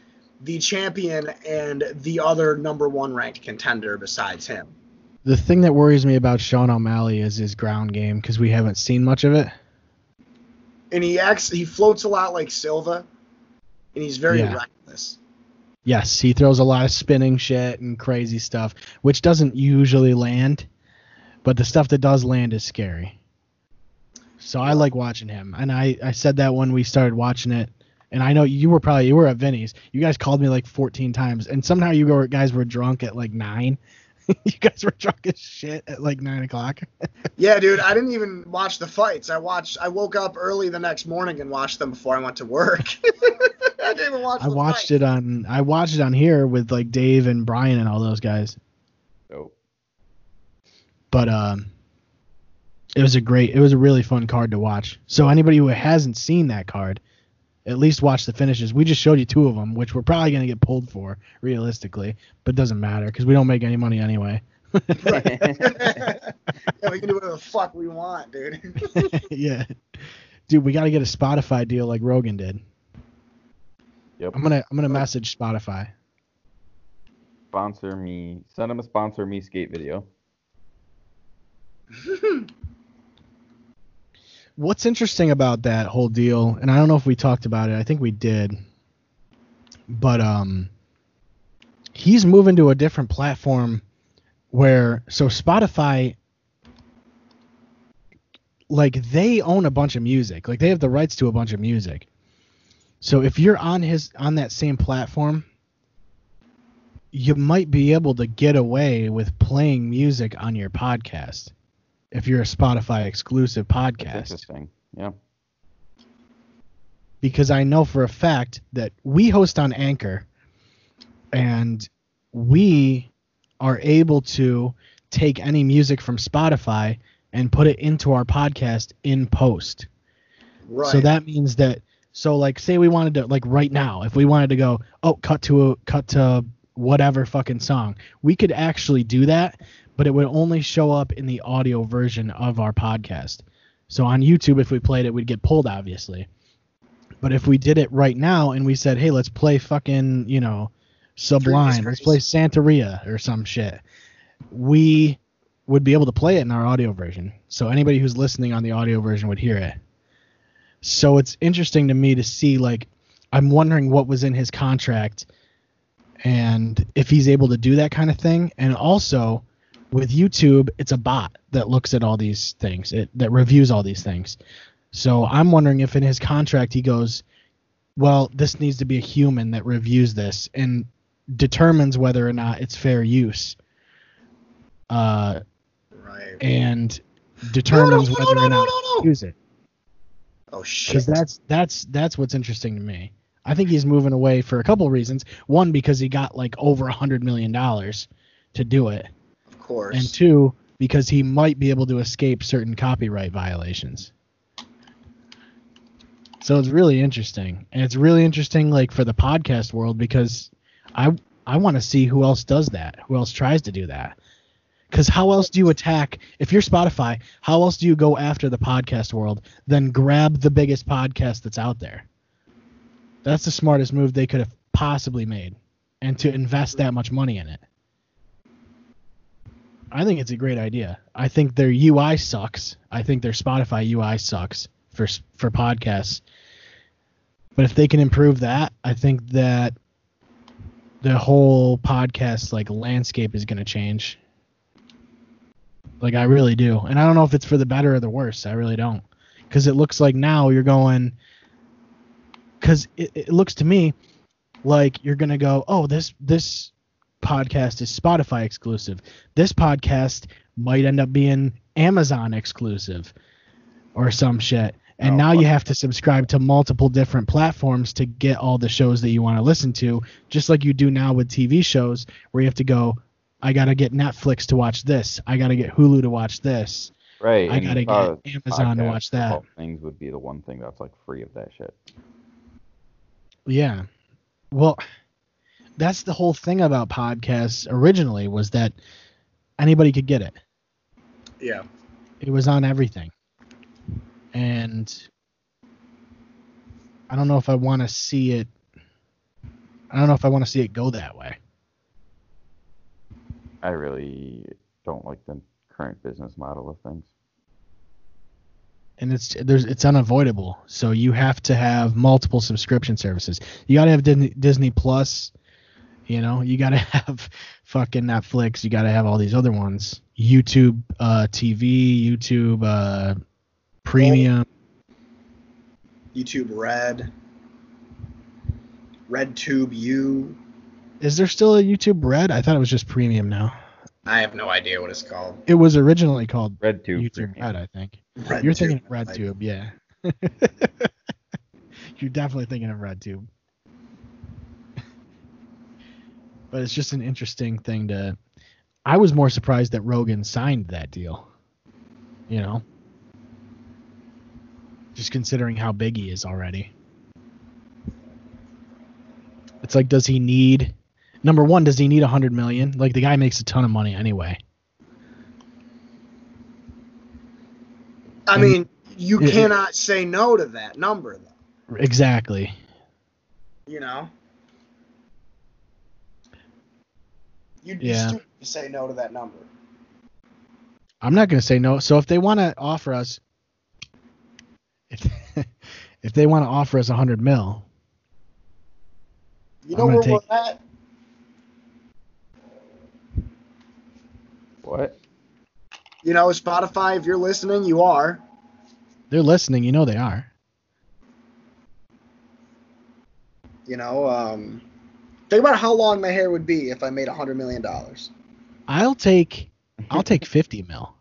the champion and the other number one ranked contender besides him. The thing that worries me about Sean O'Malley is his ground game because we haven't seen much of it. And he acts. He floats a lot like Silva, and he's very Yeah. reckless. Yes, he throws a lot of spinning shit and crazy stuff, which doesn't usually land, but the stuff that does land is scary. So I like watching him, and I I said that when we started watching it, and I know you were probably you were at Vinny's. You guys called me like 14 times, and somehow you guys were drunk at like nine. <laughs> you guys were drunk as shit at like nine o'clock. <laughs> Yeah, dude, I didn't even watch the fights. I watched. I woke up early the next morning and watched them before I went to work. <laughs> I didn't even watch. I the watched fights. it on I watched it on here with like Dave and Brian and all those guys. So but um it was a great it was a really fun card to watch so anybody who hasn't seen that card at least watch the finishes we just showed you two of them which we're probably going to get pulled for realistically but it doesn't matter because we don't make any money anyway <laughs> <laughs> yeah, we can do whatever the fuck we want, dude. <laughs> yeah dude we got to get a spotify deal like rogan did Yep. I'm gonna I'm gonna message Spotify. Sponsor me. Send him a sponsor me skate video. What's interesting about that whole deal, and I don't know if we talked about it. I think we did, but um, he's moving to a different platform where so Spotify like they own a bunch of music. Like they have the rights to a bunch of music. So if you're on his on that same platform, you might be able to get away with playing music on your podcast if you're a Spotify exclusive podcast interesting. Yeah. because I know for a fact that we host on Anchor and we are able to take any music from Spotify and put it into our podcast in post. Right. So that means that so like say we wanted to like right now if we wanted to go oh cut to a cut to whatever fucking song we could actually do that but it would only show up in the audio version of our podcast. So on YouTube if we played it we'd get pulled obviously. But if we did it right now and we said hey let's play fucking you know Sublime let's play Santeria or some shit we would be able to play it in our audio version. So anybody who's listening on the audio version would hear it. So it's interesting to me to see like I'm wondering what was in his contract and if he's able to do that kind of thing and also with YouTube it's a bot that looks at all these things it, that reviews all these things. So I'm wondering if in his contract he goes well this needs to be a human that reviews this and determines whether or not it's fair use. Uh right. and determines no, whether no, or not no, no. use it. Oh shit. Because that's that's that's what's interesting to me. I think he's moving away for a couple reasons. One, because he got like over a hundred million dollars to do it, course. and two, because he might be able to escape certain copyright violations. So it's really interesting, and it's really interesting like for the podcast world because I I want to see who else does that, who else tries to do that. Because how else do you attack if you're Spotify? How else do you go after the podcast world than grab the biggest podcast that's out there? That's the smartest move they could have possibly made, and to invest that much money in it. I think it's a great idea. I think their UI sucks. I think their Spotify UI sucks for for podcasts. But if they can improve that, I think that the whole podcast like landscape is going to change. Like I really do. And I don't know if it's for the better or the worse. I really don't. Cuz it looks like now you're going cuz it, it looks to me like you're going to go, "Oh, this this podcast is Spotify exclusive. This podcast might end up being Amazon exclusive or some shit. And Oh, now you have to subscribe to multiple different platforms to get all the shows that you want to listen to, just like you do now with TV shows where you have to go, I got to get Netflix to watch this. I got to get Hulu to watch this. Right. I gotta uh, get Amazon to watch that. Things would be the one thing that's like free of that shit. Yeah. Well, that's the whole thing about podcasts originally was that anybody could get it. yeah. It was on everything. And I don't know if I want to see it I don't know if I want to see it go that way. I really don't like the current business model of things. And it's there's it's unavoidable. So you have to have multiple subscription services. You got to have Disney, Disney Plus, you know, you got to <laughs> have fucking Netflix, you got to have all these other ones. YouTube uh TV, YouTube uh premium. YouTube Red. Red Tube U. Is there still a YouTube Red? I thought it was just premium now. I have no idea what it's called. It was originally called Red tube. YouTube premium. Red, I think. Red You're Tube, thinking of like- RedTube, yeah. <laughs> You're definitely thinking of RedTube. But it's just an interesting thing to. I was more surprised that Rogan signed that deal. You know, just considering how big he is already. It's like, does he need? Number one, does he need a hundred million? Like the guy makes a ton of money anyway. I And- mean, you it- cannot say no to that number though. Exactly. You know. You'd be Yeah. stupid to say no to that number. I'm not gonna say no. So if they want to offer us, if <laughs> if they want to offer us a hundred mil, You I'm know gonna where take- we're at? What? You know, Spotify, if you're listening, you are. they're listening. You know they are. You know, um, think about how long my hair would be if I made a hundred million dollars. I'll take I'll take fifty mil.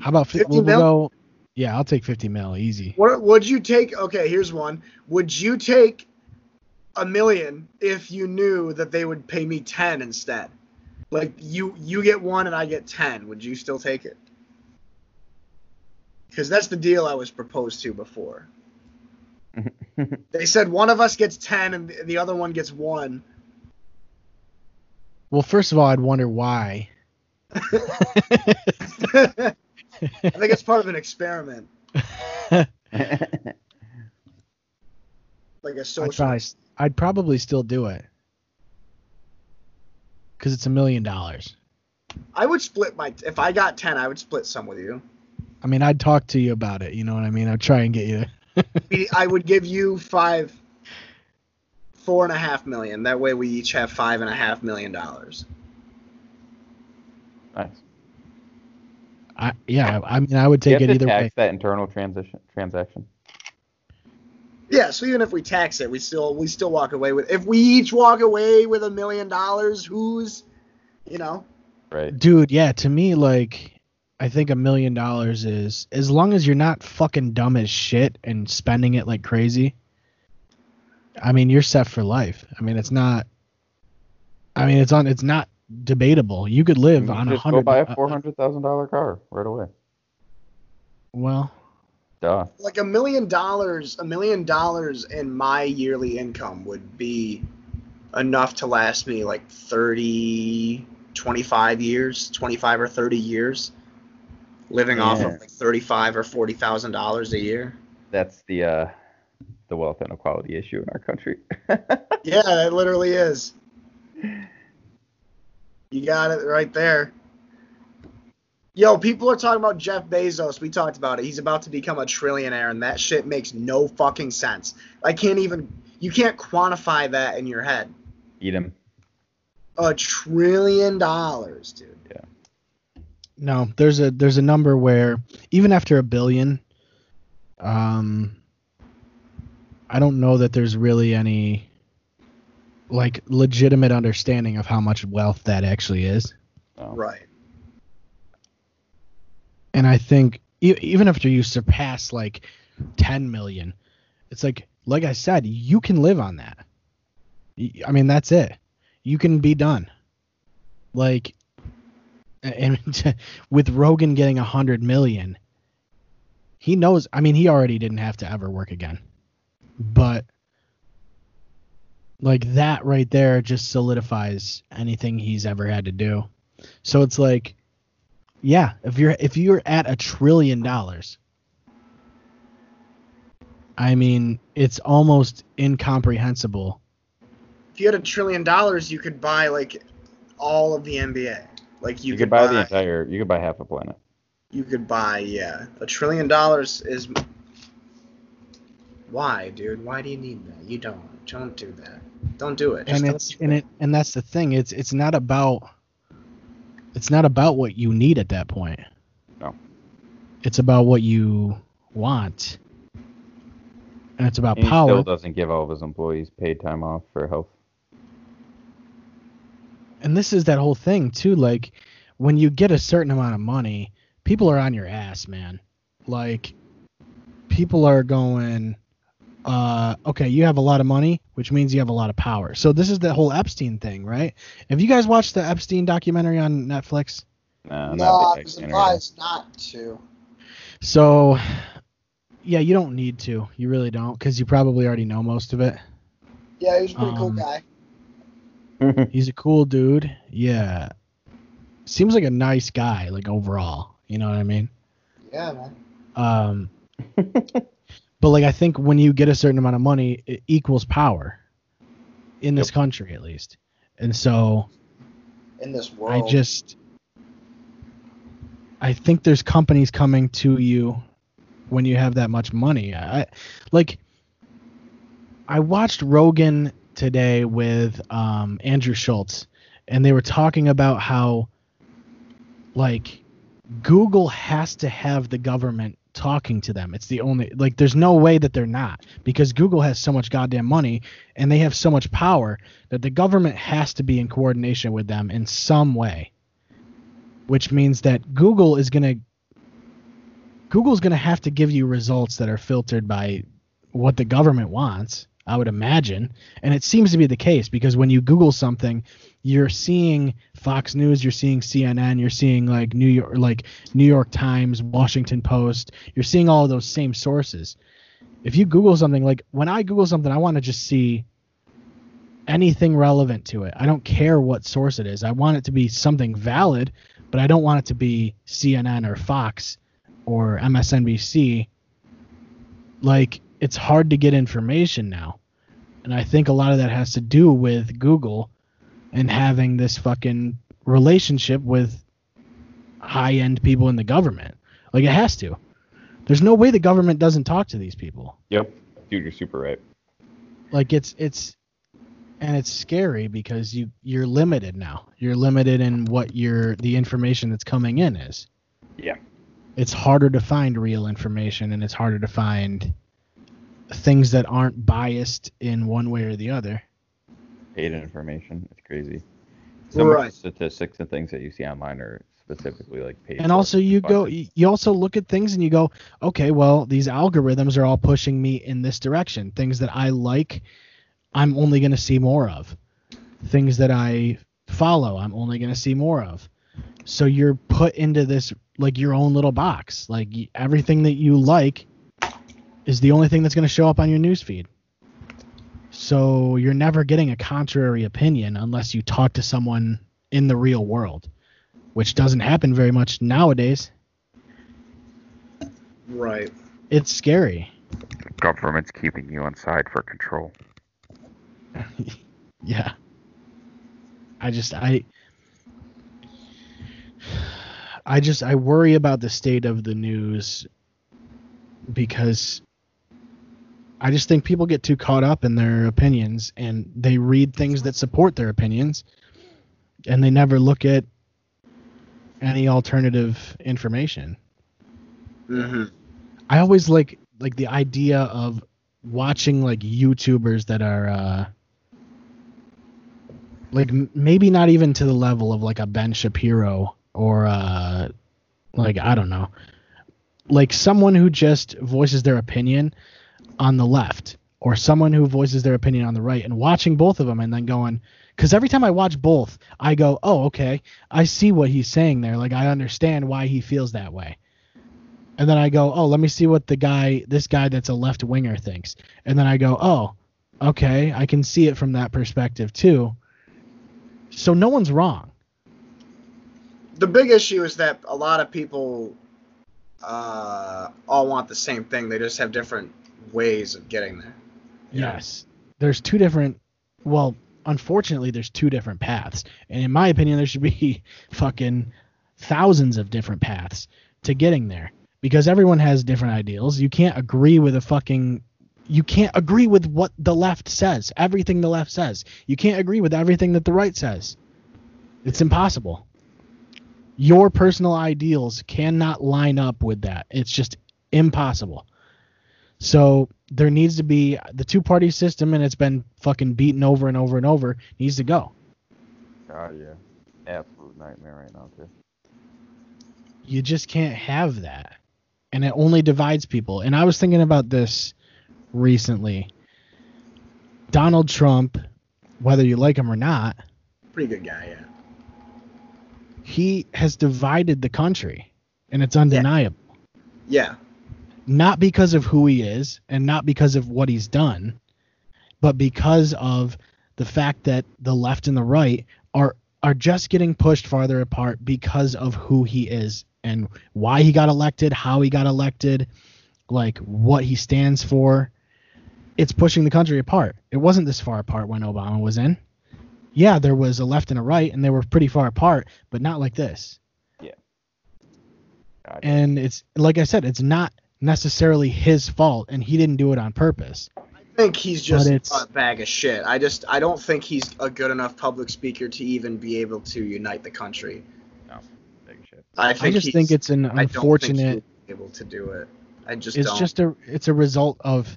How about 50 we'll, we'll mil? go? Yeah, I'll take fifty mil, easy. What would you take? Okay, here's one. Would you take a million if you knew that they would pay me ten instead? Like you, you get one and I get ten. Would you still take it? Because that's the deal I was proposed to before. <laughs> They said one of us gets ten and the- the other one gets one. Well, first of all, I'd wonder why. <laughs> <laughs> I think it's part of an experiment, like a I'd social. probably, I'd probably still do it. Because it's a million dollars. I would split my. If I got ten, I would split some with you. I mean, I'd talk to you about it. You know what I mean? I'd try and get you. I would give you five, four and a half million. That way we each have five and a half million dollars. nice. I, yeah, I mean, I would You take have it to either tax way. that internal transition transaction. Yeah, so even if we tax it, we still we still walk away with. If we each walk away with a million dollars, who's, you know, Right. Dude, yeah, to me, like, I think a million dollars is as long as you're not fucking dumb as shit and spending it like crazy. I mean, you're set for life. I mean, it's not. I mean, it's on. It's not debatable. You could live You on a just go buy a four hundred thousand dollar car right away. well, Duh. like a million dollars, a million dollars in my yearly income would be enough to last me like 30, 25 years, 25 or 30 years, living off of like 35 or 40,000 dollars a year. That's the uh the wealth inequality issue in our country. <laughs> Yeah, it literally is. You got it right there. Yo, people are talking about Jeff Bezos. We talked about it. He's about to become a trillionaire, and that shit makes no fucking sense. I can't even. You can't quantify that in your head. Eat him. A trillion dollars, dude. No. There's a there's a number where even after a billion, um, I don't know that there's really any like legitimate understanding of how much wealth that actually is. Oh. Right. and I think e- even after you surpass like 10 million, it's like like I said, you can live on that. I mean, that's it. You can be done. Like, and <laughs> with Rogan getting a hundred million, he knows. I mean, he already didn't have to ever work again, but like that right there just solidifies anything he's ever had to do. So it's like yeah, if you're if you're at a trillion dollars, I mean, it's almost incomprehensible. If you had a trillion dollars, you could buy like all of the NBA. Like you, You, could buy, the entire. You could buy half a planet. You could buy, yeah. A trillion dollars is. Why, dude? Why do you need that? You don't. Don't do that. Don't do it. Just and it's and it and that's the thing. It's it's not about it's not about what you need at that point. No. It's about what you want. And it's about And he power. still doesn't give all of his employees paid time off for health. And this is that whole thing too like when you get a certain amount of money people are on your ass man. Like people are going uh okay you have a lot of money which means you have a lot of power. So this is the whole epstein thing right? Have you guys watched the epstein documentary on netflix? Nah, No, not I big was advised not to. so yeah you don't need to. You really don't because you probably already know most of it. Yeah, he was a pretty cool Um, guy. <laughs> he's a cool dude yeah seems like a nice guy like overall you know what i mean Yeah, man. Um, <laughs> But like I think when you get a certain amount of money, it equals power in this country at least. And so In this world. I just I think there's companies coming to you when you have that much money. I like I watched Rogan today with um, Andrew Schulz and they were talking about how like Google has to have the government talking to them. It's the only like there's no way that they're not because Google has so much goddamn money and they have so much power that the government has to be in coordination with them in some way. Which means that Google is going to Google's going to have to give you results that are filtered by what the government wants, I would imagine. And it seems to be the case because when you Google something, you're seeing Fox News, you're seeing CNN, you're seeing like New York like New York Times, Washington Post, you're seeing all those same sources. If you Google something like when I Google something, I want to just see anything relevant to it. I don't care what source it is. I want it to be something valid, but I don't want it to be CNN or Fox or MSNBC. Like it's hard to get information now. And I think a lot of that has to do with Google and having this fucking relationship with high end people in the government. Like it has to. There's no way the government doesn't talk to these people. Yep. Dude, you're super right. Like it's it's and it's scary because you you're limited now. You're limited in what your the information that's coming in is. Yeah. It's harder to find real information and it's harder to find things that aren't biased in one way or the other. Paid information. It's crazy. So much Right. statistics and things that you see online are specifically like paid. and also you go it. you also look at things and you go okay well these algorithms are all pushing me in this direction things that i like i'm only going to see more of things that i follow i'm only going to see more of so you're put into this like your own little box like everything that you like is the only thing that's going to show up on your newsfeed so you're never getting a contrary opinion unless you talk to someone in the real world which doesn't happen very much nowadays. Right. It's scary. Government's keeping you inside for control. <laughs> Yeah. I just I I just I worry about the state of the news because I just think people get too caught up in their opinions and they read things that support their opinions and they never look at any alternative information. hmm I always like like the idea of watching like YouTubers that are uh like m- maybe not even to the level of like a Ben Shapiro or uh like I don't know like someone who just voices their opinion on the left or someone who voices their opinion on the right and watching both of them and then going because every time I watch both I go oh okay I see what he's saying there like I understand why he feels that way and then I go, oh, let me see what the guy, this guy that's a left winger thinks, and then I go, oh, okay, I can see it from that perspective too. So no one's wrong. The big issue is that a lot of people uh, all want the same thing. They just have different ways of getting there. Yeah. Yes, there's two different. Well, unfortunately, there's two different paths, and in my opinion, there should be <laughs> fucking thousands of different paths to getting there because everyone has different ideals. You can't agree with a fucking you can't agree with what the left says, everything the left says. You can't agree with everything that the right says. It's impossible. Your personal ideals cannot line up with that. It's just impossible. So there needs to be the two party system and it's been fucking beaten over and over and over needs to go. Oh yeah. Absolute nightmare right now too. you just can't have that and it only divides people and i was thinking about this recently donald trump whether you like him or not Pretty good guy, yeah. he has divided the country and it's undeniable Yeah. Not because of who he is and not because of what he's done but because of the fact that the left and the right are are just getting pushed farther apart because of who he is and why he got elected, how he got elected, like what he stands for, it's pushing the country apart. It wasn't this far apart when Obama was in. Yeah, there was a left and a right, and they were pretty far apart, but not like this. God, And it's like I said, it's not necessarily his fault, and he didn't do it on purpose. I think he's just it's- a bag of shit. I just I don't think he's a good enough public speaker to even be able to unite the country. no, big shit. I I think just think it's an I don't think unfortunate. able to do it. I just it's don't. just a it's a result of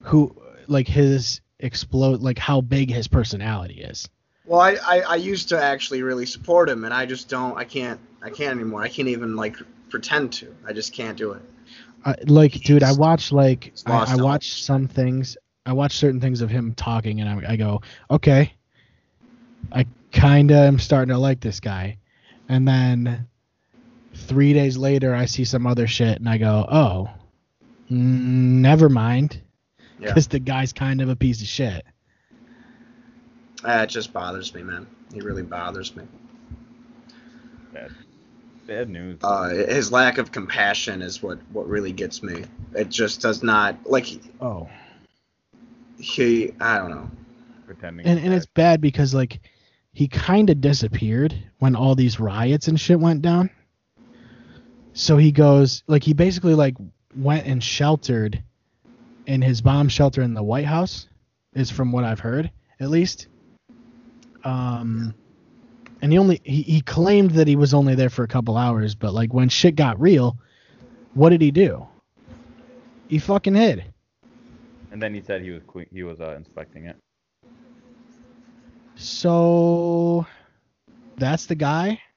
who like his explode like how big his personality is. Well, I, I I used to actually really support him, and I just don't. I can't. I can't anymore. I can't even like pretend to. I just can't do it. I, like, dude, I watch like I, I watch his- some things. I watch certain things of him talking, and I, I go, okay, I kinda am starting to like this guy, and then three days later, I see some other shit, and I go, oh, mm, never mind, Yeah. because the guy's kind of a piece of shit. Uh, it just bothers me, man. He really bothers me. Bad, bad news. Uh, his lack of compassion is what what really gets me. It just does not like Oh. he. I don't know. Pretending. and and it's bad because like he kind of disappeared when all these riots and shit went down. So he goes like he basically like went and sheltered in his bomb shelter in the White House is from what I've heard at least. Um and he only he, he claimed that he was only there for a couple hours, but like when shit got real, what did he do? He fucking hid. and then he said he was he was uh, inspecting it. So that's the guy. <laughs>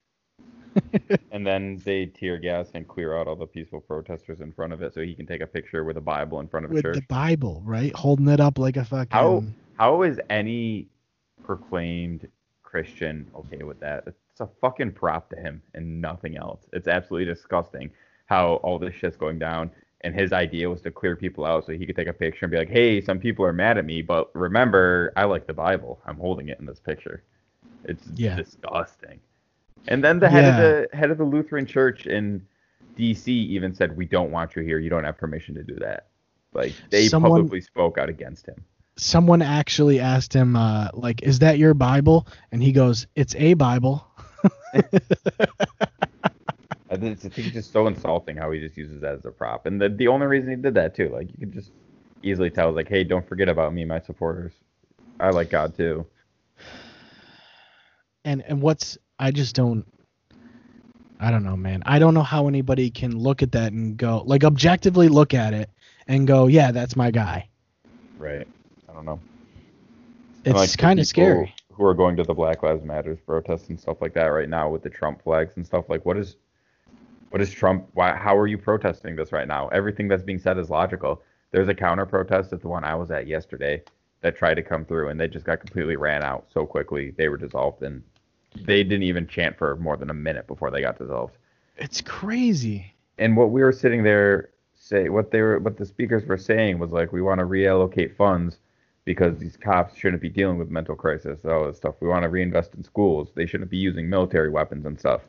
And then they tear gas and clear out all the peaceful protesters in front of it, so he can take a picture with a Bible in front of a with church. the Bible, right? Holding it up like a fucking. How how is any proclaimed Christian okay with that? It's a fucking prop to him and nothing else. It's absolutely disgusting how all this shit's going down. And his idea was to clear people out so he could take a picture and be like, "Hey, some people are mad at me, but remember, I like the Bible. I'm holding it in this picture." It's Yeah. disgusting. And then the head Yeah. of the head of the Lutheran Church in D.C. even said, "We don't want you here. You don't have permission to do that." Like they Someone- publicly spoke out against him. Someone actually asked him, uh, like, "Is that your Bible?" And he goes, "It's a Bible." <laughs> I think it's, I think it's just so insulting how he just uses that as a prop. And the, the only reason he did that too, like you could just easily tell, like, hey, don't forget about me, my supporters. I like God too. And and what's I just don't. I don't know, man. I don't know how anybody can look at that and go, like, objectively look at it and go, "Yeah, that's my guy." Right. I don't know. It's like, kind of scary. Who are going to the Black Lives Matters protests and stuff like that right now with the Trump flags and stuff like what is what is Trump why how are you protesting this right now? Everything that's being said is logical. There's a counter protest at the one I was at yesterday that tried to come through and they just got completely ran out so quickly they were dissolved and they didn't even chant for more than a minute before they got dissolved. It's crazy. And what we were sitting there say what they were what the speakers were saying was like we want to reallocate funds because these cops shouldn't be dealing with mental crisis all this stuff. We want to reinvest in schools. They shouldn't be using military weapons and stuff.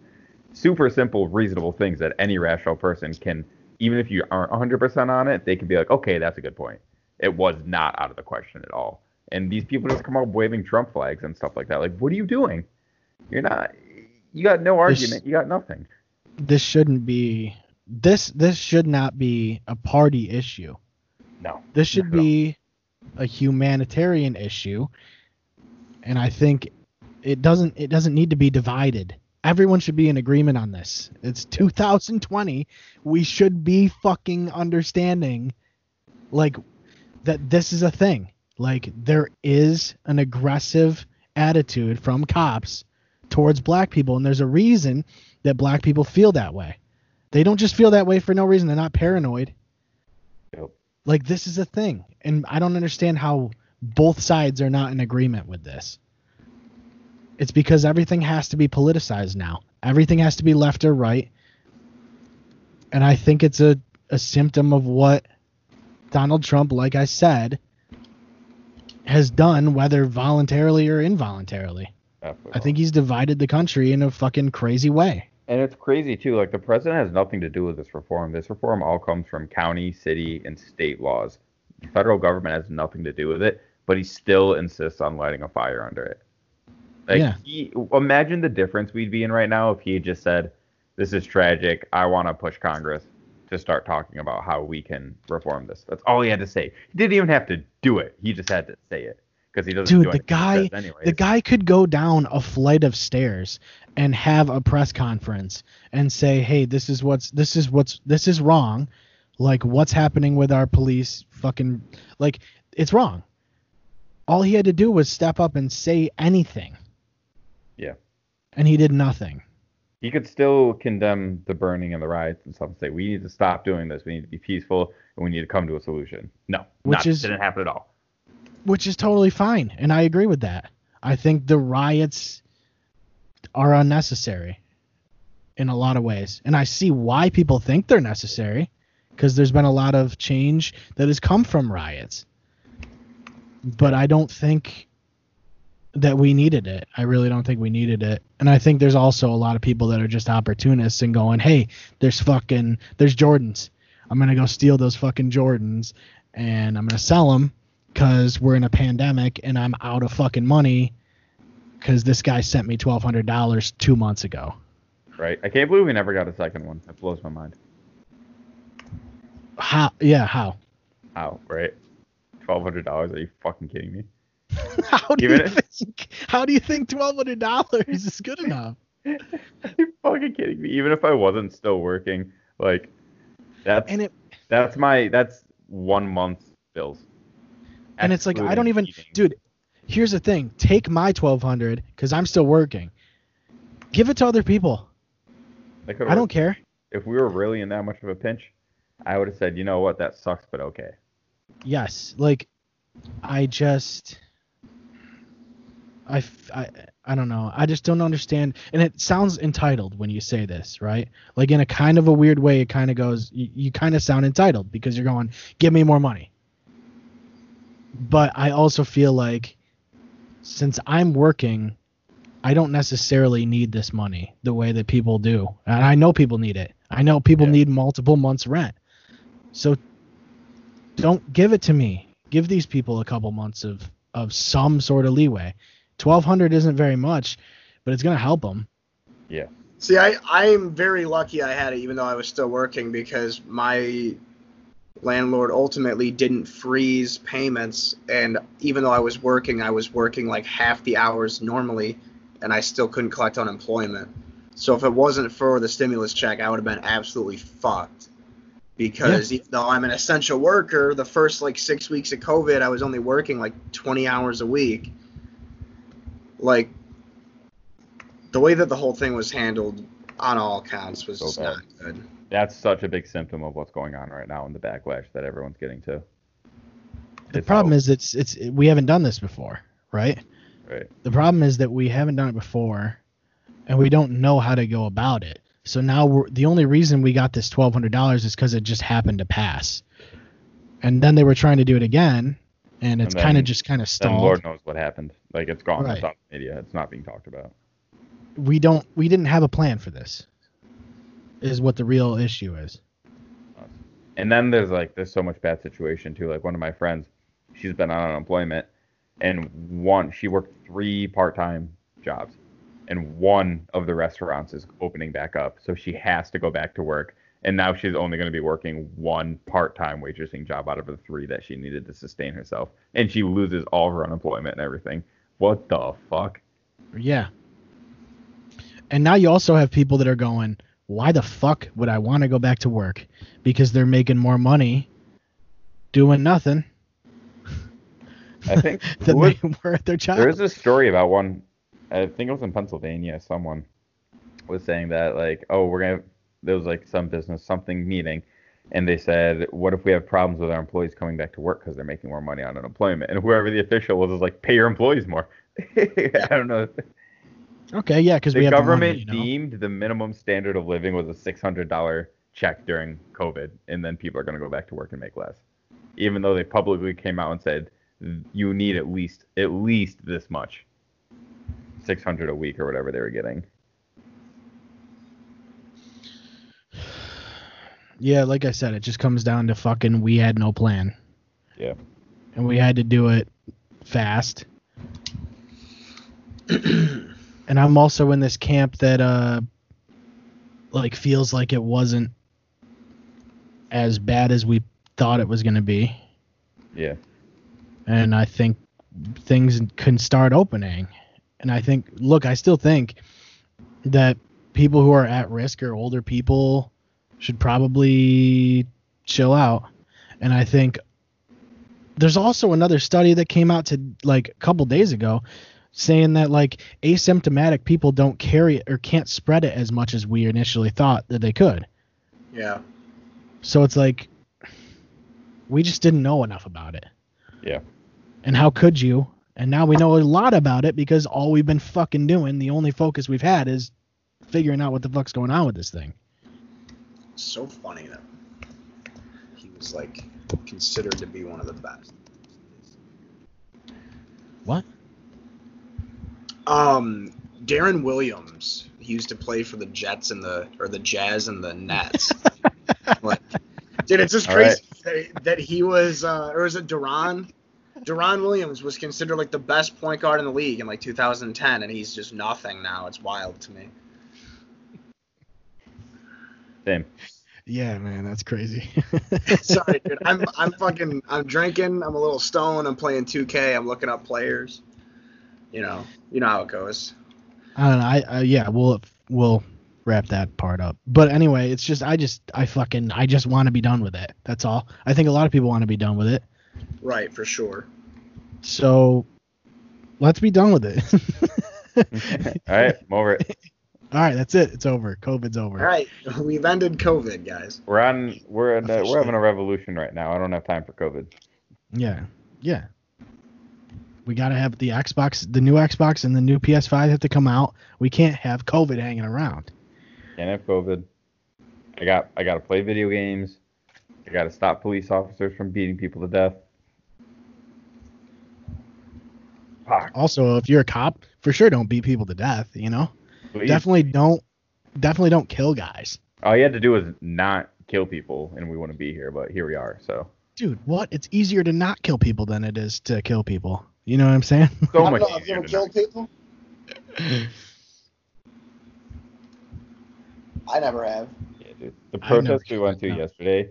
Super simple reasonable things that any rational person can even if you aren't 100% on it they can be like okay that's a good point. It was not out of the question at all. And these people just come up waving trump flags and stuff like that. Like what are you doing? You're not you got no argument. You got nothing. This shouldn't be. This this should not be a party issue. no. This should be a humanitarian issue, and I think it doesn't it doesn't need to be divided. Everyone should be in agreement on this. It's 2020. We should be fucking understanding, like, that this is a thing. Like, there is an aggressive attitude from cops towards black people, and there's a reason that black people feel that way. They don't just feel that way for no reason. They're not paranoid. Like this is a thing, and I don't understand how both sides are not in agreement with this. It's because everything has to be politicized now. Everything has to be left or right. And I think it's a, a symptom of what Donald Trump, like I said, has done, whether voluntarily or involuntarily. Definitely I think he's divided the country in a fucking crazy way. And it's crazy too. Like the president has nothing to do with this reform. This reform all comes from county, city, and state laws. The federal government has nothing to do with it, but he still insists on lighting a fire under it. Like Yeah. he, imagine the difference we'd be in right now if he had just said, "This is tragic. I want to push Congress to start talking about how we can reform this." That's all he had to say. He didn't even have to do it. He just had to say it because he doesn't. Dude, do the guy, the guy could go down a flight of stairs and have a press conference and say, "Hey, this is what's this is what's this is wrong. Like what's happening with our police fucking like it's wrong." All he had to do was step up and say anything. Yeah. And he did nothing. he could still condemn the burning and the riots and stuff and say we need to stop doing this. We need to be peaceful and we need to come to a solution. No, Which not, is- didn't happen at all. Which is totally fine and i agree with that. I think the riots are unnecessary in a lot of ways and i see why people think they're necessary because there's been a lot of change that has come from riots. But i don't think that we needed it. I really don't think we needed it. And i think there's also a lot of people that are just opportunists and going hey there's fucking there's jordans. I'm gonna go steal those fucking jordans and i'm gonna sell them because we're in a pandemic and I'm out of fucking money because this guy sent me twelve hundred dollars two months ago. Right? I can't believe we never got a second one. That blows my mind. How? Yeah, how? How? Right? Twelve hundred dollars? Are you fucking kidding me? <laughs> How do Even you it- think? How do you think twelve hundred dollars is good enough? <laughs> Are you fucking kidding me? Even if I wasn't still working, like that's And it that's my that's one month's bills. And it's like I don't even, eating. dude. Here's the thing: take my twelve hundred because I'm still working. Give it to other people. I don't care. If we were really in that much of a pinch, I would have said, you know what, that sucks, but okay. Yes, like I just I, I, I don't know. I just don't understand and it sounds entitled when you say this, right? Like in a kind of a weird way it kind of goes you, you kind of sound entitled because you're going, "Give me more money." But I also feel like since I'm working, I don't necessarily need this money the way that people do. And I know people need it. I know people Yeah. need multiple months rent. So don't give it to me. Give these people a couple months of of some sort of leeway. 1200 isn't very much, but it's going to help them. Yeah. See, I I'm very lucky I had it even though I was still working because my landlord ultimately didn't freeze payments and even though I was working, I was working like half the hours normally and I still couldn't collect unemployment. So if it wasn't for the stimulus check, I would have been absolutely fucked. Because even though I'm an essential worker, the first like 6 weeks of COVID, I was only working like 20 hours a week. Like the way that the whole thing was handled on all accounts was So not good. That's such a big symptom of what's going on right now and the backlash that everyone's getting to. The It's problem is, it's it's we haven't done this before, right? right. The problem is that we haven't done it before and we don't know how to go about it. So now we're, the only reason we got this $1200 is cuz it just happened to pass. And then they were trying to do it again and it's kind of just kind of stalled. Lord knows what happened. Like it's gone. Right. It's on media. It's not being talked about. we don't we didn't have a plan for this. Is what the real issue is. And then there's like there's so much bad situation too. Like one of my friends, she's been on unemployment, and one she worked three part-time jobs, and one of the restaurants is opening back up, so she has to go back to work. And now she's only going to be working one part-time waitressing job out of the three that she needed to sustain herself, and she loses all her unemployment and everything. What the fuck? Yeah. And now you also have people that are going, why the fuck would I want to go back to work? Because they're making more money doing nothing I think <laughs> than was- they were at their job. There is a story about one. I think it was in Pennsylvania. Someone was saying that like, oh, we're gonna. There was like some business something meeting, and they said, what if we have problems with our employees coming back to work because they're making more money on unemployment? And whoever the official was was like, pay your employees more. <laughs> I don't know. Okay, yeah, because we The have the government money, you know? deemed the minimum standard of living was a six hundred dollar check during COVID, and then people are gonna go back to work and make less, even though they publicly came out and said you need at least at least this much, six hundred a week or whatever they were getting. <sighs> Yeah, like I said, it just comes down to fucking we had no plan. Yeah. And we had to do it fast. <clears throat> and I'm also in this camp that uh like feels like it wasn't as bad as we thought it was going to be. Yeah. And I think things can start opening. And I think look, I still think that people who are at risk or older people should probably chill out. And I think there's also another study that came out to like a couple days ago saying that like asymptomatic people don't carry it or can't spread it as much as we initially thought that they could. Yeah. So it's like we just didn't know enough about it. Yeah. And how could you? And now we know a lot about it because all we've been fucking doing, the only focus we've had is figuring out what the fuck's going on with this thing. So funny that he was like considered to be one of the best. What? Um, Darren Williams. He used to play for the Jets and the or the Jazz and the Nets. <laughs> like, dude, it's just All crazy that, that he was, uh, or is it Deron? Deron Williams was considered like the best point guard in the league in like 2010, and he's just nothing now. It's wild to me. Same. Yeah, man, that's crazy. <laughs> Sorry, dude. I'm <laughs> I'm fucking I'm drinking. I'm a little stoned. I'm playing 2K. I'm looking up players. You know, you know how it goes. I don't know. I, I yeah, we'll we'll wrap that part up. But anyway, it's just I just I fucking I just want to be done with it. That's all. I think a lot of people want to be done with it. Right, for sure. So let's be done with it. <laughs> All right, I'm over it. all right, that's it. It's over. COVID's over. All right, <laughs> we've ended COVID, guys. We're on. We're in a, we're having a revolution right now. I don't have time for COVID. Yeah. Yeah. We got to have the Xbox, the new Xbox and the new PS5 have to come out. We can't have COVID hanging around. Can't have COVID. I got. I got to play video games. I got to stop police officers from beating people to death. Fuck. Also, if you're a cop, for sure don't beat people to death, you know? Please. Definitely don't definitely don't kill guys. All you had to do was not kill people, and we wouldn't be here. But here we are. So Dude, what? It's easier to not kill people than it is to kill people. You know what I'm saying? so I much don't know, easier ever people? <laughs> I never have. Yeah, dude. The protest we went to no. yesterday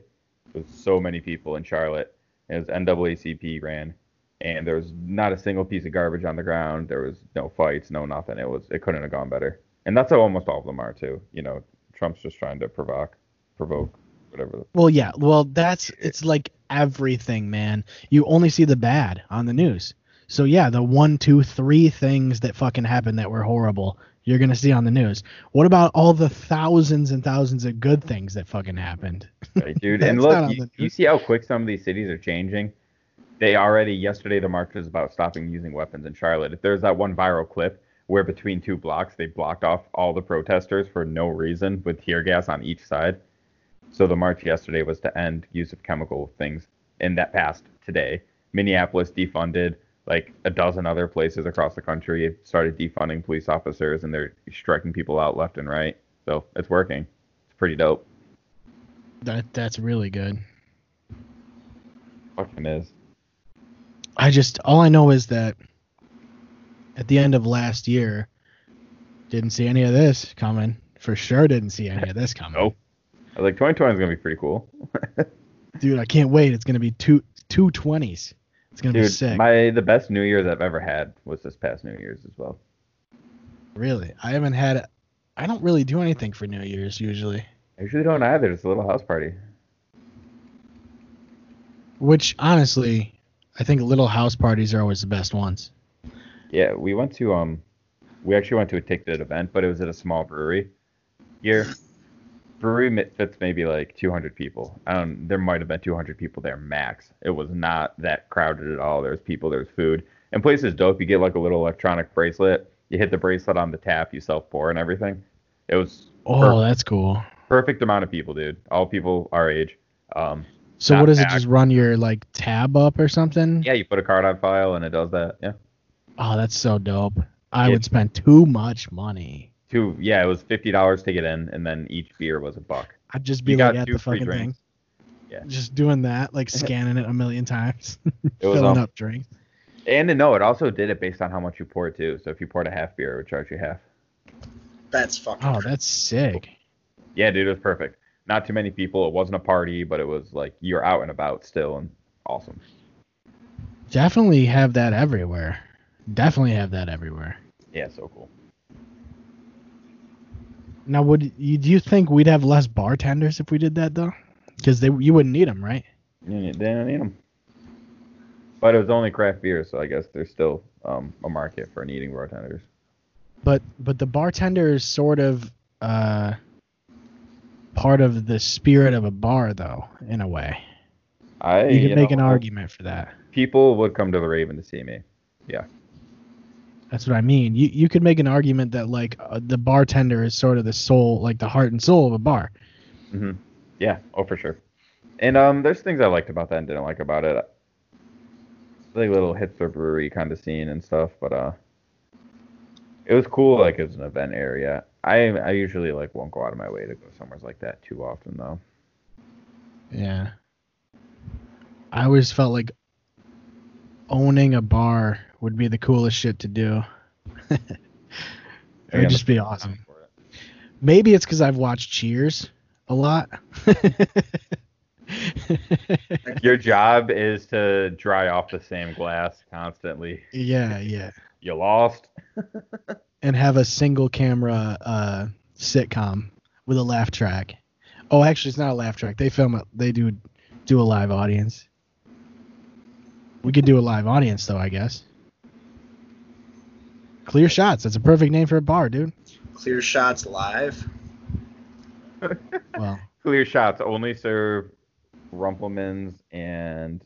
was so many people in Charlotte. It was NAACP ran, and there was not a single piece of garbage on the ground. There was no fights, no nothing. It was it couldn't have gone better. And that's how almost all of them are too. You know, Trump's just trying to provoke, provoke, whatever. Well, yeah. Well, that's it's like everything, man. You only see the bad on the news. So yeah, the one, two, three things that fucking happened that were horrible, you're gonna see on the news. What about all the thousands and thousands of good things that fucking happened? Right, dude. <laughs> and That's not on look, you, you see how quick some of these cities are changing. They already yesterday the march was about stopping using weapons in Charlotte. If there's that one viral clip where between two blocks they blocked off all the protesters for no reason with tear gas on each side. So the march yesterday was to end use of chemical things, and that passed today. Minneapolis defunded, like a dozen other places across the country started defunding police officers, and they're striking people out left and right. So it's working. It's pretty dope. That that's really good. Fucking is. I just all I know is that at the end of last year, didn't see any of this coming. For sure, didn't see any of this <laughs> coming. Nope. I was like 2020 is gonna be pretty cool. <laughs> Dude, I can't wait. It's gonna be two two twenties. It's gonna be Dude, sick. my the best New Year's I've ever had was this past New Year's as well. Really, I haven't had. I don't really do anything for New Year's usually. I usually don't either. It's a little house party. Which honestly, I think little house parties are always the best ones. Yeah, we went to um, we actually went to a ticketed event, but it was at a small brewery. Here, brewery fits maybe like 200 people. Don't. There might have been 200 people there max. It was not that crowded at all. There's people. There's food. And place is dope. You get like a little electronic bracelet. You hit the bracelet on the tap. You self pour and everything. It was Oh, perfect. that's cool. perfect amount of people, dude. All people our age. Um, So what does it just run your like tab up or something? yeah, you put a card on file and it does that. Yeah. Oh, that's so dope. I Yeah. would spend too much money. Two. Yeah, it was fifty dollars to get in, and then each beer was a buck. I'd just be You like at the fucking drinks. thing. Yeah. Just doing that, like <laughs> scanning it a million times, <laughs> It was filling um, up drinks. And no, it also did it based on how much you poured too. So if you poured a half beer, it would charge you half. That's fucking. Oh, crazy. that's sick. Yeah, dude, it was perfect. Not too many people. It wasn't a party, but it was like you're out and about still, and awesome. Definitely have that everywhere. Definitely have that everywhere. Yeah, so cool. Now, would you do you think we'd have less bartenders if we did that though? Because they you wouldn't need them, right? You they don't need them. But it was only craft beer, so I guess there's still um, a market for needing bartenders. But but the bartender is sort of uh part of the spirit of a bar though, in a way. I You can make an argument for that. People would come to the Raven to see me. That's what I mean. You you could make an argument that like uh, the bartender is sort of the soul, like the heart and soul of a bar. Mm-hmm. Yeah, oh for sure. And um, there's things I liked about that and didn't like about it. Like little hipster brewery kind of scene and stuff, but uh, it was cool like as an event area. I I usually like won't go out of my way to go somewhere like that too often though. Yeah. I always felt like owning a bar would be the coolest shit to do. <laughs> it would just be awesome. Maybe it's because I've watched Cheers a lot. <laughs> Your job is to dry off the same glass constantly. yeah, yeah. <laughs> You lost. And have a single camera uh, sitcom with a laugh track. Oh, actually, it's not a laugh track. They film it. They do do a live audience. We could do a live audience though, I guess. Clear shots. That's a perfect name for a bar, dude. Clear shots live. Well, <laughs> Clear shots only serve Rumplemans and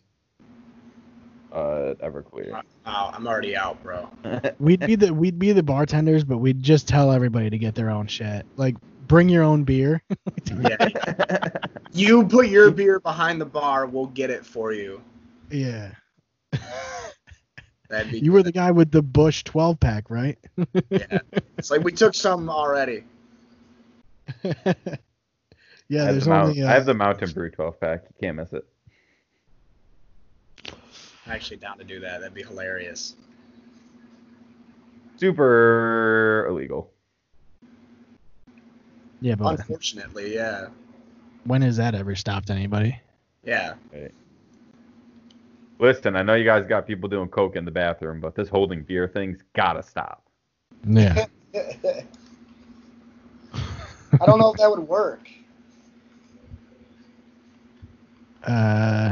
uh Everclear. Wow, I'm already out, bro. <laughs> we'd be the we'd be the bartenders, but we'd just tell everybody to get their own shit. Like, bring your own beer. <laughs> Yeah. you put your beer behind the bar, we'll get it for you. yeah. That'd be. You were the guy with the Busch 12 pack, right? Yeah. It's like we took some already. <laughs> yeah, I, have there's the Mount- only. Uh, I have the Mountain Brew 12 pack. You can't miss it. I'm actually down to do that. That'd be hilarious. Super illegal. yeah, but Unfortunately, yeah. when has that ever stopped anybody? Yeah. Listen, I know you guys got people doing coke in the bathroom, but this holding beer thing's gotta stop. Yeah. <laughs> I don't know if that would work. Uh.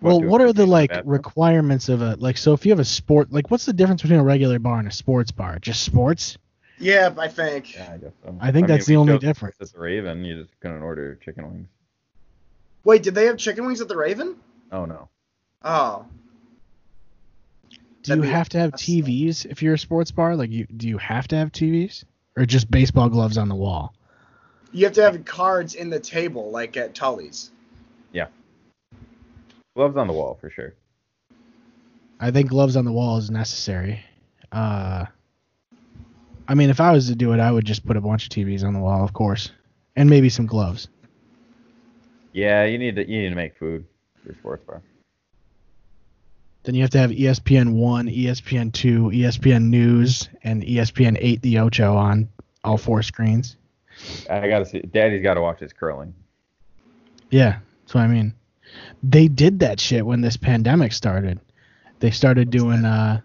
Well, what are the like bathroom? requirements of a like? So if you have a sport, like, what's the difference between a regular bar and a sports bar? Just sports? Yeah, I think. Yeah, I guess so. I think that's we the only difference. At the Raven, you just couldn't order chicken wings. Wait, did they have chicken wings at the Raven? Oh no. Oh. Do you That'd be have to have. TVs if you're a sports bar? Like, you do you have to have TVs or just baseball gloves on the wall? You have to have cards in the table, like at Tully's. Yeah. Gloves on the wall for sure. I think gloves on the wall is necessary. Uh, I mean, if I was to do it, I would just put a bunch of TVs on the wall, of course, and maybe some gloves. Yeah, you need to you need to make food for your sports bar. Then you have to have ESPN one, ESPN two, ESPN News, and ESPN eight the Ocho on all four screens. I gotta see. Daddy's got to watch his curling. Yeah, that's what I mean. They did that shit when this pandemic started. They started doing uh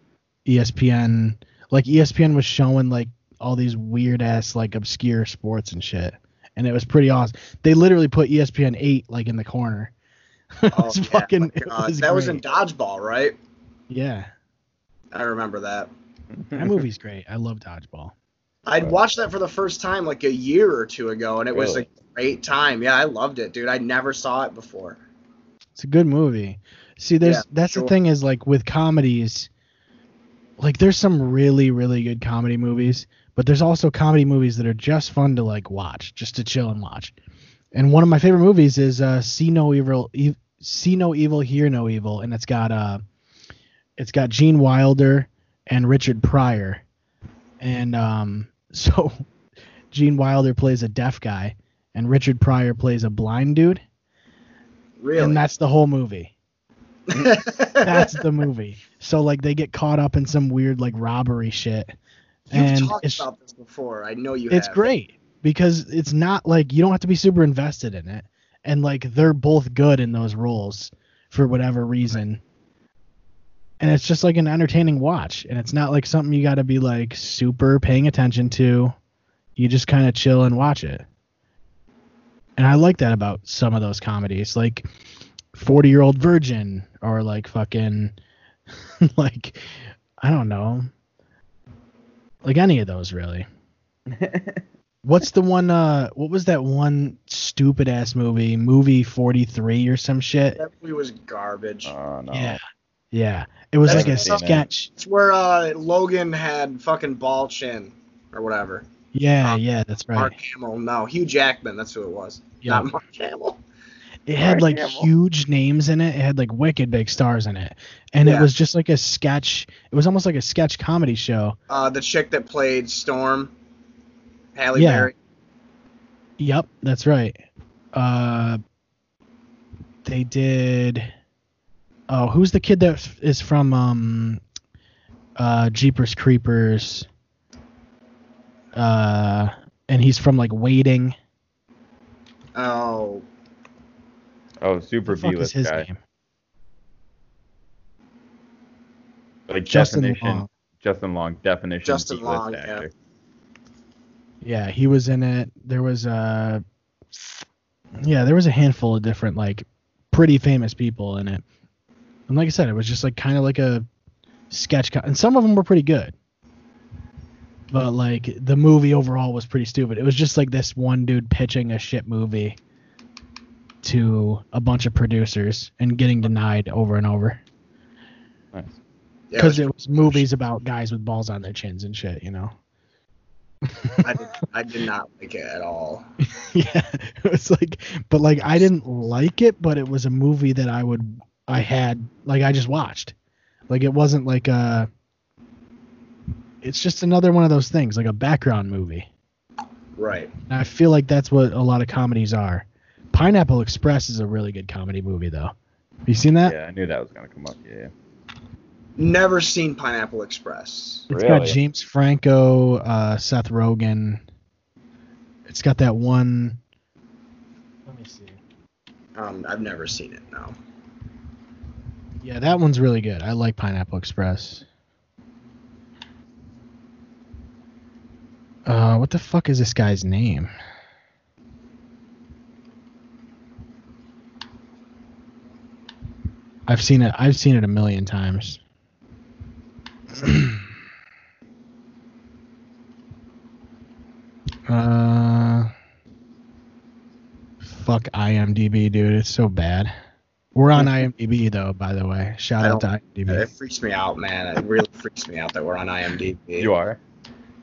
ESPN like ESPN was showing like all these weird ass like obscure sports and shit. And it was pretty awesome. They literally put ESPN 8 like in the corner. <laughs> it Oh, was yeah, fucking my it was that was in. Dodgeball, right? Yeah. I remember that. That movie's great. I love Dodgeball. I'd watched that for the first time like a year or two ago, and it was a great time. Yeah, I loved it, dude. I never saw it before. It's a good movie. See, there's Yeah, that's sure. the thing is like with comedies, like there's some really really good comedy movies, but there's also comedy movies that are just fun to like watch, just to chill and watch. And one of my favorite movies is uh, See No Evil, e- See No Evil, Hear No Evil, and it's got uh, it's got Gene Wilder and Richard Pryor, and um, <laughs> so Gene Wilder plays a deaf guy, and Richard Pryor plays a blind dude, Really? and that's the whole movie. <laughs> That's the movie. So like they get caught up in some weird like robbery shit, You've and talked it's about this before. I know you it's have. great because it's not like you don't have to be super invested in it, and like they're both good in those roles for whatever reason. And it's just like an entertaining watch, and it's not like something you got to be like super paying attention to. You just kind of chill and watch it. And I like that about some of those comedies, like 40 Year Old Virgin, or like fucking, <laughs> like, I don't know, like any of those really. <laughs> What's the one? Uh, what was that one stupid ass movie? Movie 43 or some shit. That movie was garbage. Oh no. Yeah, yeah. It was That's like a the- sketch. It's where uh, Logan had fucking ball chin or whatever. Yeah, Uh, yeah, that's right. Mark Hamill. No, Hugh Jackman. That's who it was. Yeah. Not Mark Hamill. It had like Hamill. huge names in it. It had like wicked big stars in it, and it was just like a sketch. It was almost like a sketch comedy show. Uh, the chick that played Storm, Halle Yeah. Berry. Yep, that's right. Uh, they did. Oh, who's the kid that is from um, uh, Jeepers Creepers? Uh, and he's from like Waiting. Oh, Oh, super What the fuck B list guy. name? Like Justin definition. Long. Justin Long. Definition. Justin B-list Long, yeah. actor. Yeah, he was in it. There was a. yeah, there was a handful of different like pretty famous people in it. And like I said, it was just like kind of like a sketch co- and some of them were pretty good. But like the movie overall was pretty stupid. It was just like this one dude pitching a shit movie to a bunch of producers and getting denied over and over Nice. yeah, because it it was movies about guys with balls on their chins and shit, you know. I, did, I did not like it at all. <laughs> yeah it was like but like i didn't like it but it was a movie that i would i had like i just watched like it wasn't like a it's just another one of those things like a background movie Right. and i feel like that's what a lot of comedies are pineapple express is a really good comedy movie though have you seen that Yeah, I knew that was gonna come up. Yeah. Never seen Pineapple Express. It's got james franco uh seth rogen it's got that one let me see Um, I've never seen it. No. Yeah, that one's really good. I like Pineapple Express. Uh, what the fuck is this guy's name? I've seen it. I've seen it a million times. <clears throat> uh, fuck IMDb, dude. It's so bad. We're on IMDb though, by the way. Shout out to IMDb. It freaks me out, man. It really freaks me out that we're on IMDb. You are.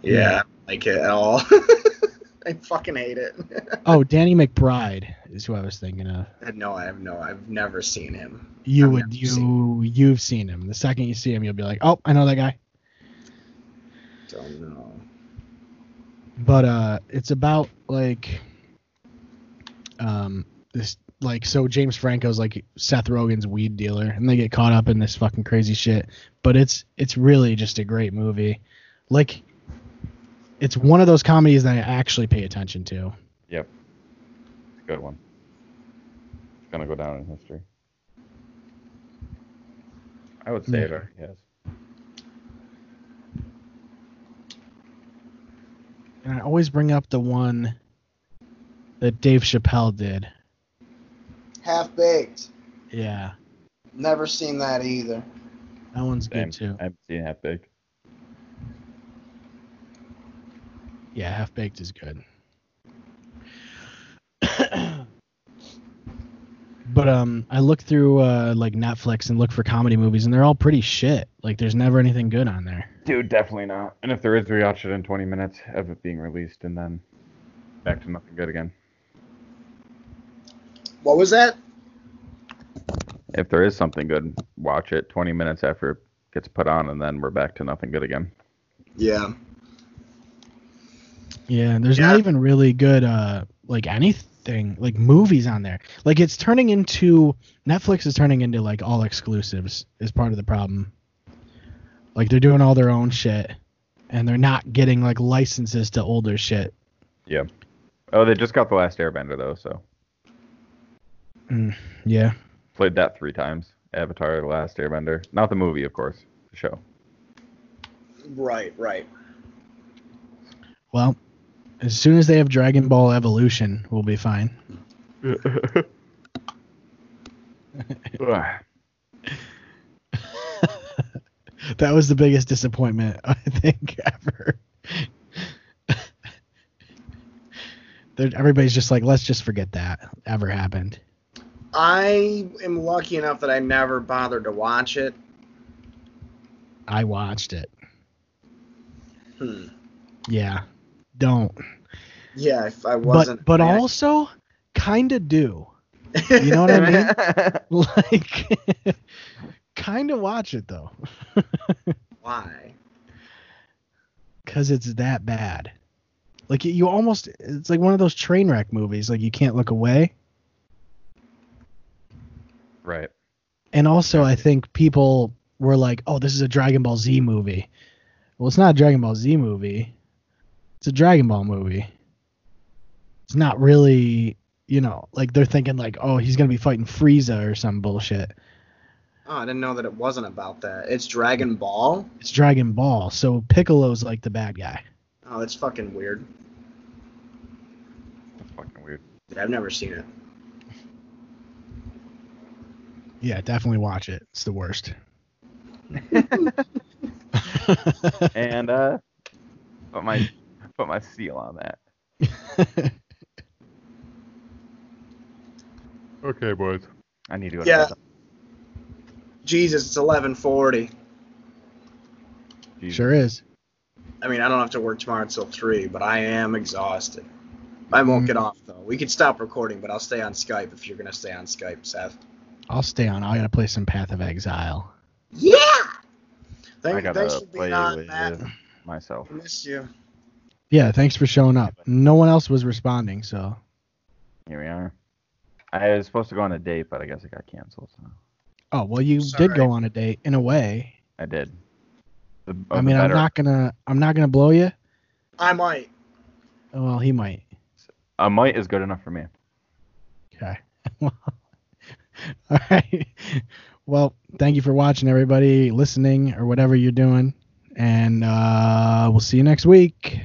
Yeah, I don't like it at all. <laughs> I fucking hate it. <laughs> Oh, Danny McBride is who I was thinking of. no, I have no. I've never seen him. You I've would you seen you've seen him. The second you see him, you'll be like, oh, I know that guy. Don't know. But uh, it's about like um this like so James Franco's like Seth Rogen's weed dealer, and they get caught up in this fucking crazy shit. But it's it's really just a great movie. Like it's one of those comedies that I actually pay attention to. Yep. It's a good one. It's gonna go down in history. I would say it Yeah. already has. And I always bring up the one that Dave Chappelle did. Half baked. Yeah, Never seen that either. that one's Same. good too. I haven't seen Half Big. Yeah, Half Baked is good. <coughs> but um, I look through uh like Netflix and look for comedy movies, and they're all pretty shit. Like, there's never anything good on there. Dude, definitely not. And if there is, we watch it in 20 minutes of it being released, and then back to nothing good again. What was that? If there is something good, watch it 20 minutes after it gets put on, and then we're back to nothing good again. Yeah. Yeah, there's Yeah. not even really good uh like anything like movies on there. Like it's turning into Netflix is turning into like all exclusives is part of the problem. Like they're doing all their own shit and they're not getting like licenses to older shit. Yeah. Oh, they just got the last Airbender though, so Yeah. played that three times. Avatar: The Last Airbender, not the movie, of course, the show. Right, right. Well, as soon as they have Dragon Ball Evolution, we'll be fine. <laughs> That was the biggest disappointment I think ever. Everybody's just like, let's just forget that ever happened. I am lucky enough that I never bothered to watch it. I watched it. Hmm. Yeah. Don't. Yeah, if I wasn't. but but I- also kind of do. You know what I mean? <laughs> <laughs> Like <laughs> kind of watch it though Why? cuz it's that bad. Like you almost it's like one of those train wreck movies like you can't look away. right. And also I think people were like, "Oh, this is a Dragon Ball Z movie." Well, it's not a Dragon Ball Z movie. It's a Dragon Ball movie. It's not really, you know, like they're thinking like, "Oh, he's going to be fighting Frieza or some bullshit." Oh, I didn't know that it wasn't about that. It's Dragon Ball. It's Dragon Ball, so Piccolo's like the bad guy. Oh, that's fucking weird. That's fucking weird. I've never seen it. Yeah, definitely watch it. It's the worst. <laughs> <laughs> And uh, put my put my seal on that. <laughs> Okay, boys. I need to go. Yeah. To. Jesus, it's 11:40. Sure is. I mean, I don't have to work tomorrow until three, but I am exhausted. I won't Mm. get off though. We could stop recording, but I'll stay on Skype if you're gonna stay on Skype, Seth. I'll stay on. I gotta play some Path of Exile. Yeah. I gotta thanks for play being on, with Matt. myself. I miss you. Yeah, thanks for showing up. No one else was responding, so Here we are. I was supposed to go on a date, but I guess it got canceled. So Oh well, you Sorry. did go on a date in a way. I did. The, I mean, the I'm not gonna, I'm not gonna blow you. I might. Well, he might. A might is good enough for me. Okay. <laughs> <laughs> All right. Well, thank you for watching, everybody, listening, or whatever you're doing, and uh, we'll see you next week.